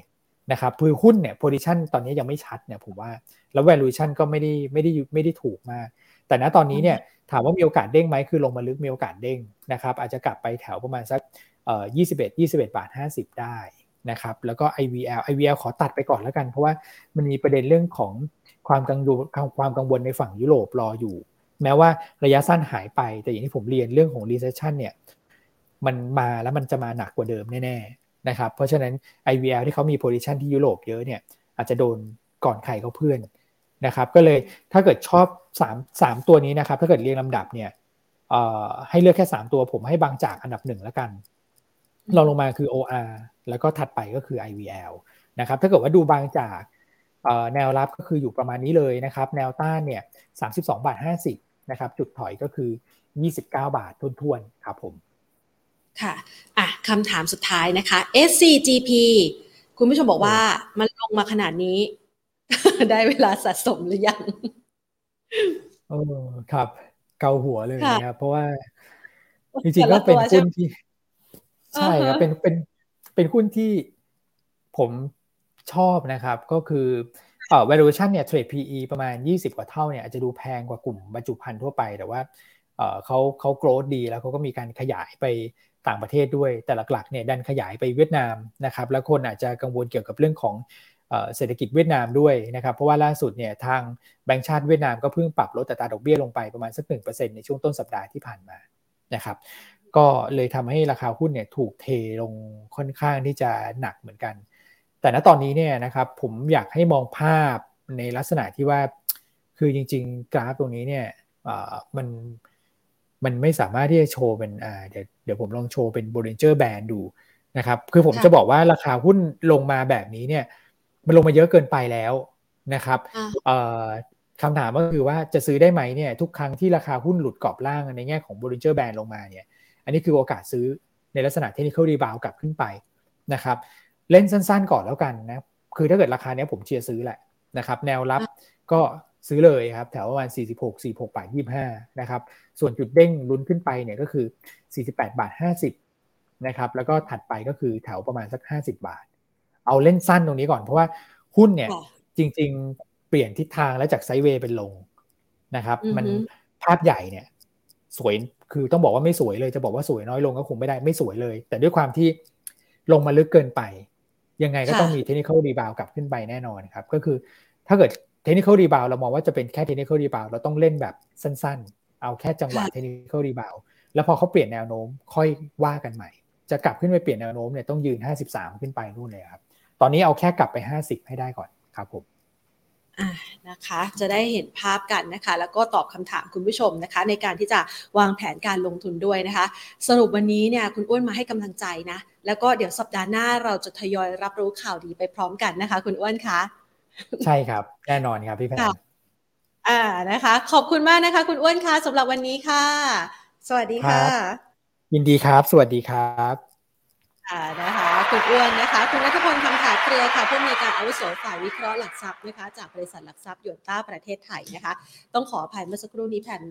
นะครับคือหุ้นเนี่ยโพซิชันตอนนี้ยังไม่ชัดเนี่ยผมว่าแล้ว valuation ก็ไม่ได้ไม่ได้ไม่ได้ถูกมาก แต่ณตอนนี้เนี่ยถามว่ามีโอกาสเด้งไหมคือลงมาลึกมีโอกาสเด้งนะครับอาจจะกลับไปแถวประมาณสักเอ่อยี่สิบเอ็ดยี่สิบเอ็ดบาทห้าสิบได้นะครับแล้วก็ IVL IVL ขอตัดไปก่อนแล้วกัน เพราะว่ามันมีประเด็นเรื่องของความกังวลความกังวลในฝั่งยุโรปรออยู่ แม้ว่าระยะสั้นหายไปแต่อย่างที่ผมเรียนเรื่องของ recession เนี่ย มันมาแล้วมันจะมาหนักกว่าเดิมแน่ๆนะครับเพราะฉะนั้น IVL ที่เขามี position ที่ยุโรปเยอะเนี่ยอาจจะโดนก่อนใครเขาเพื่อนนะครับก็เลยถ้าเกิดชอบ3 3ตัวนี้นะครับถ้าเกิดเรียงลำดับเนี่ยให้เลือกแค่ 3 ตัวผมให้บางจากอันดับหนึ่งแล้วกันลองลงมาคือ OR แล้วก็ถัดไปก็คือ IVL นะครับถ้าเกิดว่าดูบางจากแนวรับก็คืออยู่ประมาณนี้เลยนะครับ แนวต้านเนี่ย32 บาท 50 นะครับ จุดถอยก็คือ 29 บาททุนๆ ครับผม ค่ะอะคำถามสุดท้ายนะคะ SCGP คุณผู้ชมบอกว่ามันลงมาขนาดนี้ ได้เวลาสะสมหรือยังเออครับ เกาหัวเลยนะครับ เพราะว่า จริงๆก็เป็นหุ้นที่ ใช่ครับเป็นเป็นเป็นหุ้นที่ผมชอบนะครับ ก็คือเอ่อ valuation เนี่ย trade PE ประมาณ 20 กว่าเท่าเนี่ยอาจจะดูแพงกว่ากลุ่มบรรจุภัณฑ์ทั่วไป แต่ว่าเอ่อเขาเขา growth ดีแล้วเขาก็มีการขยายไป ต่างประเทศด้วย แต่หลักๆเนี่ยดันขยายไปเวียดนามนะครับแล้วคนอาจจะกังวลเกี่ยวกับเรื่องของเศรษฐกิจเวียดนามด้วยนะครับ เพราะว่าล่าสุดเนี่ยทางแบงก์ชาติเวียดนามก็เพิ่งปรับลดอัตราดอกเบี้ยลงไปประมาณสักหนึ่งเปอร์เซ็นในช่วงต้นสัปดาห์ที่ผ่านมานะครับ ก็เลยทำให้ราคาหุ้นเนี่ยถูกเทลงค่อนข้างที่จะหนักเหมือนกัน แต่ณตอนนี้เนี่ยนะครับผมอยากให้มองภาพในลักษณะที่ว่าคือจริง ๆ กราฟตรงนี้เนี่ยมัน มันไม่สามารถที่จะโชว์เป็นอ่าเดี๋ยวเดี๋ยวผมลองโชว์เป็น Bollinger Band ดูนะครับ คือผมจะบอกว่าราคาหุ้นลงมาแบบนี้เนี่ย มันลงมาเยอะเกินไปแล้วนะครับคำถามก็คือว่าจะซื้อได้ไหมเนี่ยทุกครั้งที่ราคาหุ้นหลุดกรอบล่างในแง่ของ Bollinger Band ลงมาเนี่ย อันนี้คือโอกาสซื้อในลักษณะ technical rebound กลับขึ้นไปนะครับ เล่นสั้นๆก่อนแล้วกันนะ คือถ้าเกิดราคานี้ผมเชียร์ซื้อแหละนะครับ แนวรับก็ ซื้อเลยครับ แถวประมาณ 46 46บาท25 นะครับ ส่วนจุดเด้งลุ้นขึ้นไปเนี่ยก็คือ 48 บาท 50 นะครับ แล้วก็ถัดไปก็คือแถวประมาณสัก 50 บาท เอาเล่นสั้นตรงนี้ก่อนเพราะว่าหุ้นเนี่ยจริง ๆ เปลี่ยนทิศทางแล้วจากไซด์เวย์เป็นลงนะครับ มันภาพใหญ่เนี่ยสวยคือต้องบอกว่าไม่สวยเลยจะบอกว่าสวยน้อยลงก็คงไม่ได้ไม่สวยเลย แต่ด้วยความที่ลงมาลึกเกินไป ยังไงก็ต้องมี technical rebound กลับขึ้นไปแน่นอนครับ ก็คือถ้าเกิด technical rebound เรามองว่าจะเป็นแค่ technical rebound เราต้องเล่นแบบสั้นๆ เอาแค่จังหวะ technical rebound แล้วพอเขาเปลี่ยนแนวโน้มค่อยว่ากันใหม่ จะกลับขึ้นไปเปลี่ยนแนวโน้มเนี่ยต้องยืน 53 ขึ้นไปนู่นเลยครับ ตอนนี้เอาแค่กลับไป 50 ให้ได้ก่อนครับผมนะคะจะได้เห็นภาพกันนะคะ แล้วก็ตอบคำถามคุณผู้ชมนะคะ ในการที่จะวางแผนการลงทุนด้วยนะคะ สรุปวันนี้เนี่ยคุณอ้วนมาให้กำลังใจนะ แล้วก็เดี๋ยวสัปดาห์หน้าเราจะทยอยรับรู้ข่าวดีไปพร้อมกันนะคะ คุณอ้วนคะ ใช่ครับ แน่นอนครับพี่แพนอ่านะคะ ขอบคุณมากนะคะ คุณอ้วนคะสำหรับวันนี้ค่ะ สวัสดีค่ะ ยินดีครับ สวัสดีครับอ่านะคะคุณอ้วนนะคะ คุณนัทพลคำถาเครือค่ะผู้มีการอาวุโสฝ่ายวิเคราะห์หลักทรัพย์นะคะ จากบริษัทหลักทรัพย์ยนต้าประเทศไทยนะคะ ต้องขออภัยเมื่อสักครู่นี้แพร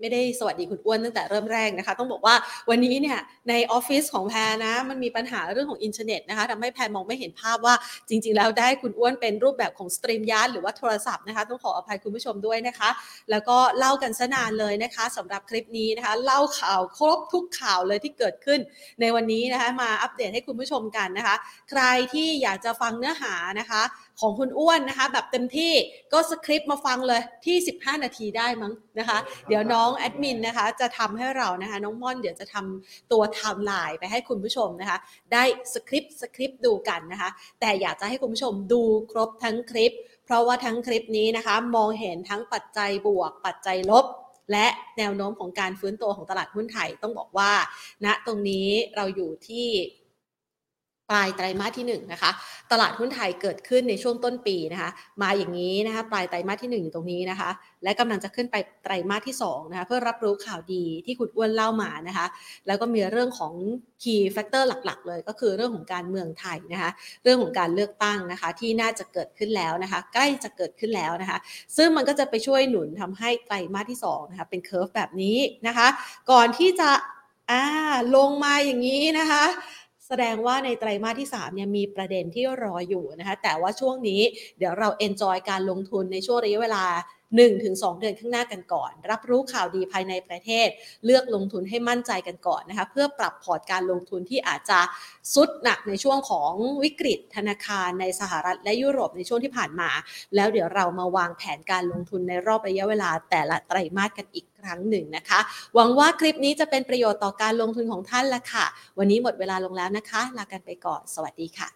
ไม่ได้สวัสดีคุณอ้วนตั้งแต่เริ่มแรกนะคะ ต้องบอกว่าวันนี้เนี่ยในออฟฟิศของแพรนะ มันมีปัญหาเรื่องของอินเทอร์เน็ตนะคะทำให้แพรมองไม่เห็นภาพว่าจริง ๆ แล้วได้คุณอ้วนเป็นรูปแบบของ StreamYard หรือว่าโทรศัพท์นะคะ ต้องขออภัยคุณผู้ชมด้วยนะคะ แล้วก็เล่ากันซะนานเลยนะคะสำหรับคลิปนี้นะคะ เล่าข่าวครบทุกข่าวเลยที่เกิดขึ้น ในวันนี้นะคะมาอัปเดตให้คุณผู้ชมกันนะคะ ใครที่อยากจะฟังเนื้อหานะคะของคุณอ้วนนะคะ แบบเต็มที่ก็ skip มาฟังเลยที่ 15 นาทีได้มั้งนะคะ เดี๋ยวน้องแอดมินนะคะ จะทำให้เรานะคะ น้องม่อนเดี๋ยวจะทำตัวไทม์ไลน์ไปให้คุณผู้ชมนะคะ ได้ skip skip ดูกันนะคะ แต่อยากจะให้คุณผู้ชมดูครบทั้งคลิป เพราะว่าทั้งคลิปนี้นะคะ มองเห็นทั้งปัจจัยบวก ปัจจัยลบและแนวโน้มของการฟื้นตัวของตลาดหุ้นไทยต้องบอกว่าณนะตรงนี้เราอยู่ที่ ปลายไตรมาสที่1นนะคะตลาดหุ้นไทยเกิดขึ้นในช่วงต้นปีนะคะมาอย่างนี้นะคะปลายไตรมาสที่ 1 อยู่ตรงนี้นะคะ และกำลังจะขึ้นไปไตรมาสที่2นะคะเพื่อรับรู้ข่าวดีที่คุณอ้วนเล่ามานะคะแล้วก็มีเรื่องของ key factor หลักๆ เลยก็คือเรื่องของการเมืองไทยนะคะเรื่องของการเลือกตั้งนะคะที่น่าจะเกิดขึ้นแล้วนะคะใกล้จะเกิดขึ้นแล้วนะคะซึ่งมันก็จะไปช่วยหนุนทำให้ไตรมาสที่2นะคะเป็นเคอร์ฟแบบนี้นะคะก่อนที่จะอ่าลงมาอย่างนี้นะคะ แสดงว่าในไตรมาสที่3เนี่ยมีประเด็นที่รออยู่นะคะแต่ว่าช่วงนี้เดี๋ยวเรา enjoy การลงทุนในช่วงระยะเวลา 1-2 เดือนข้างหน้ากันก่อน รับรู้ข่าวดีภายในประเทศ เลือกลงทุนให้มั่นใจกันก่อนนะคะเพื่อปรับพอร์ตการลงทุนที่อาจจะทรุดหนักในช่วงของวิกฤตธนาคารในสหรัฐและยุโรปในช่วงที่ผ่านมา แล้วเดี๋ยวเรามาวางแผนการลงทุนในรอบระยะเวลาแต่ละไตรมาสกันอีก ครั้งหนึ่งนะคะ หวังว่าคลิปนี้จะเป็นประโยชน์ต่อการลงทุนของท่านละค่ะ วันนี้หมดเวลาลงแล้วนะคะ ลากันไปก่อน สวัสดีค่ะ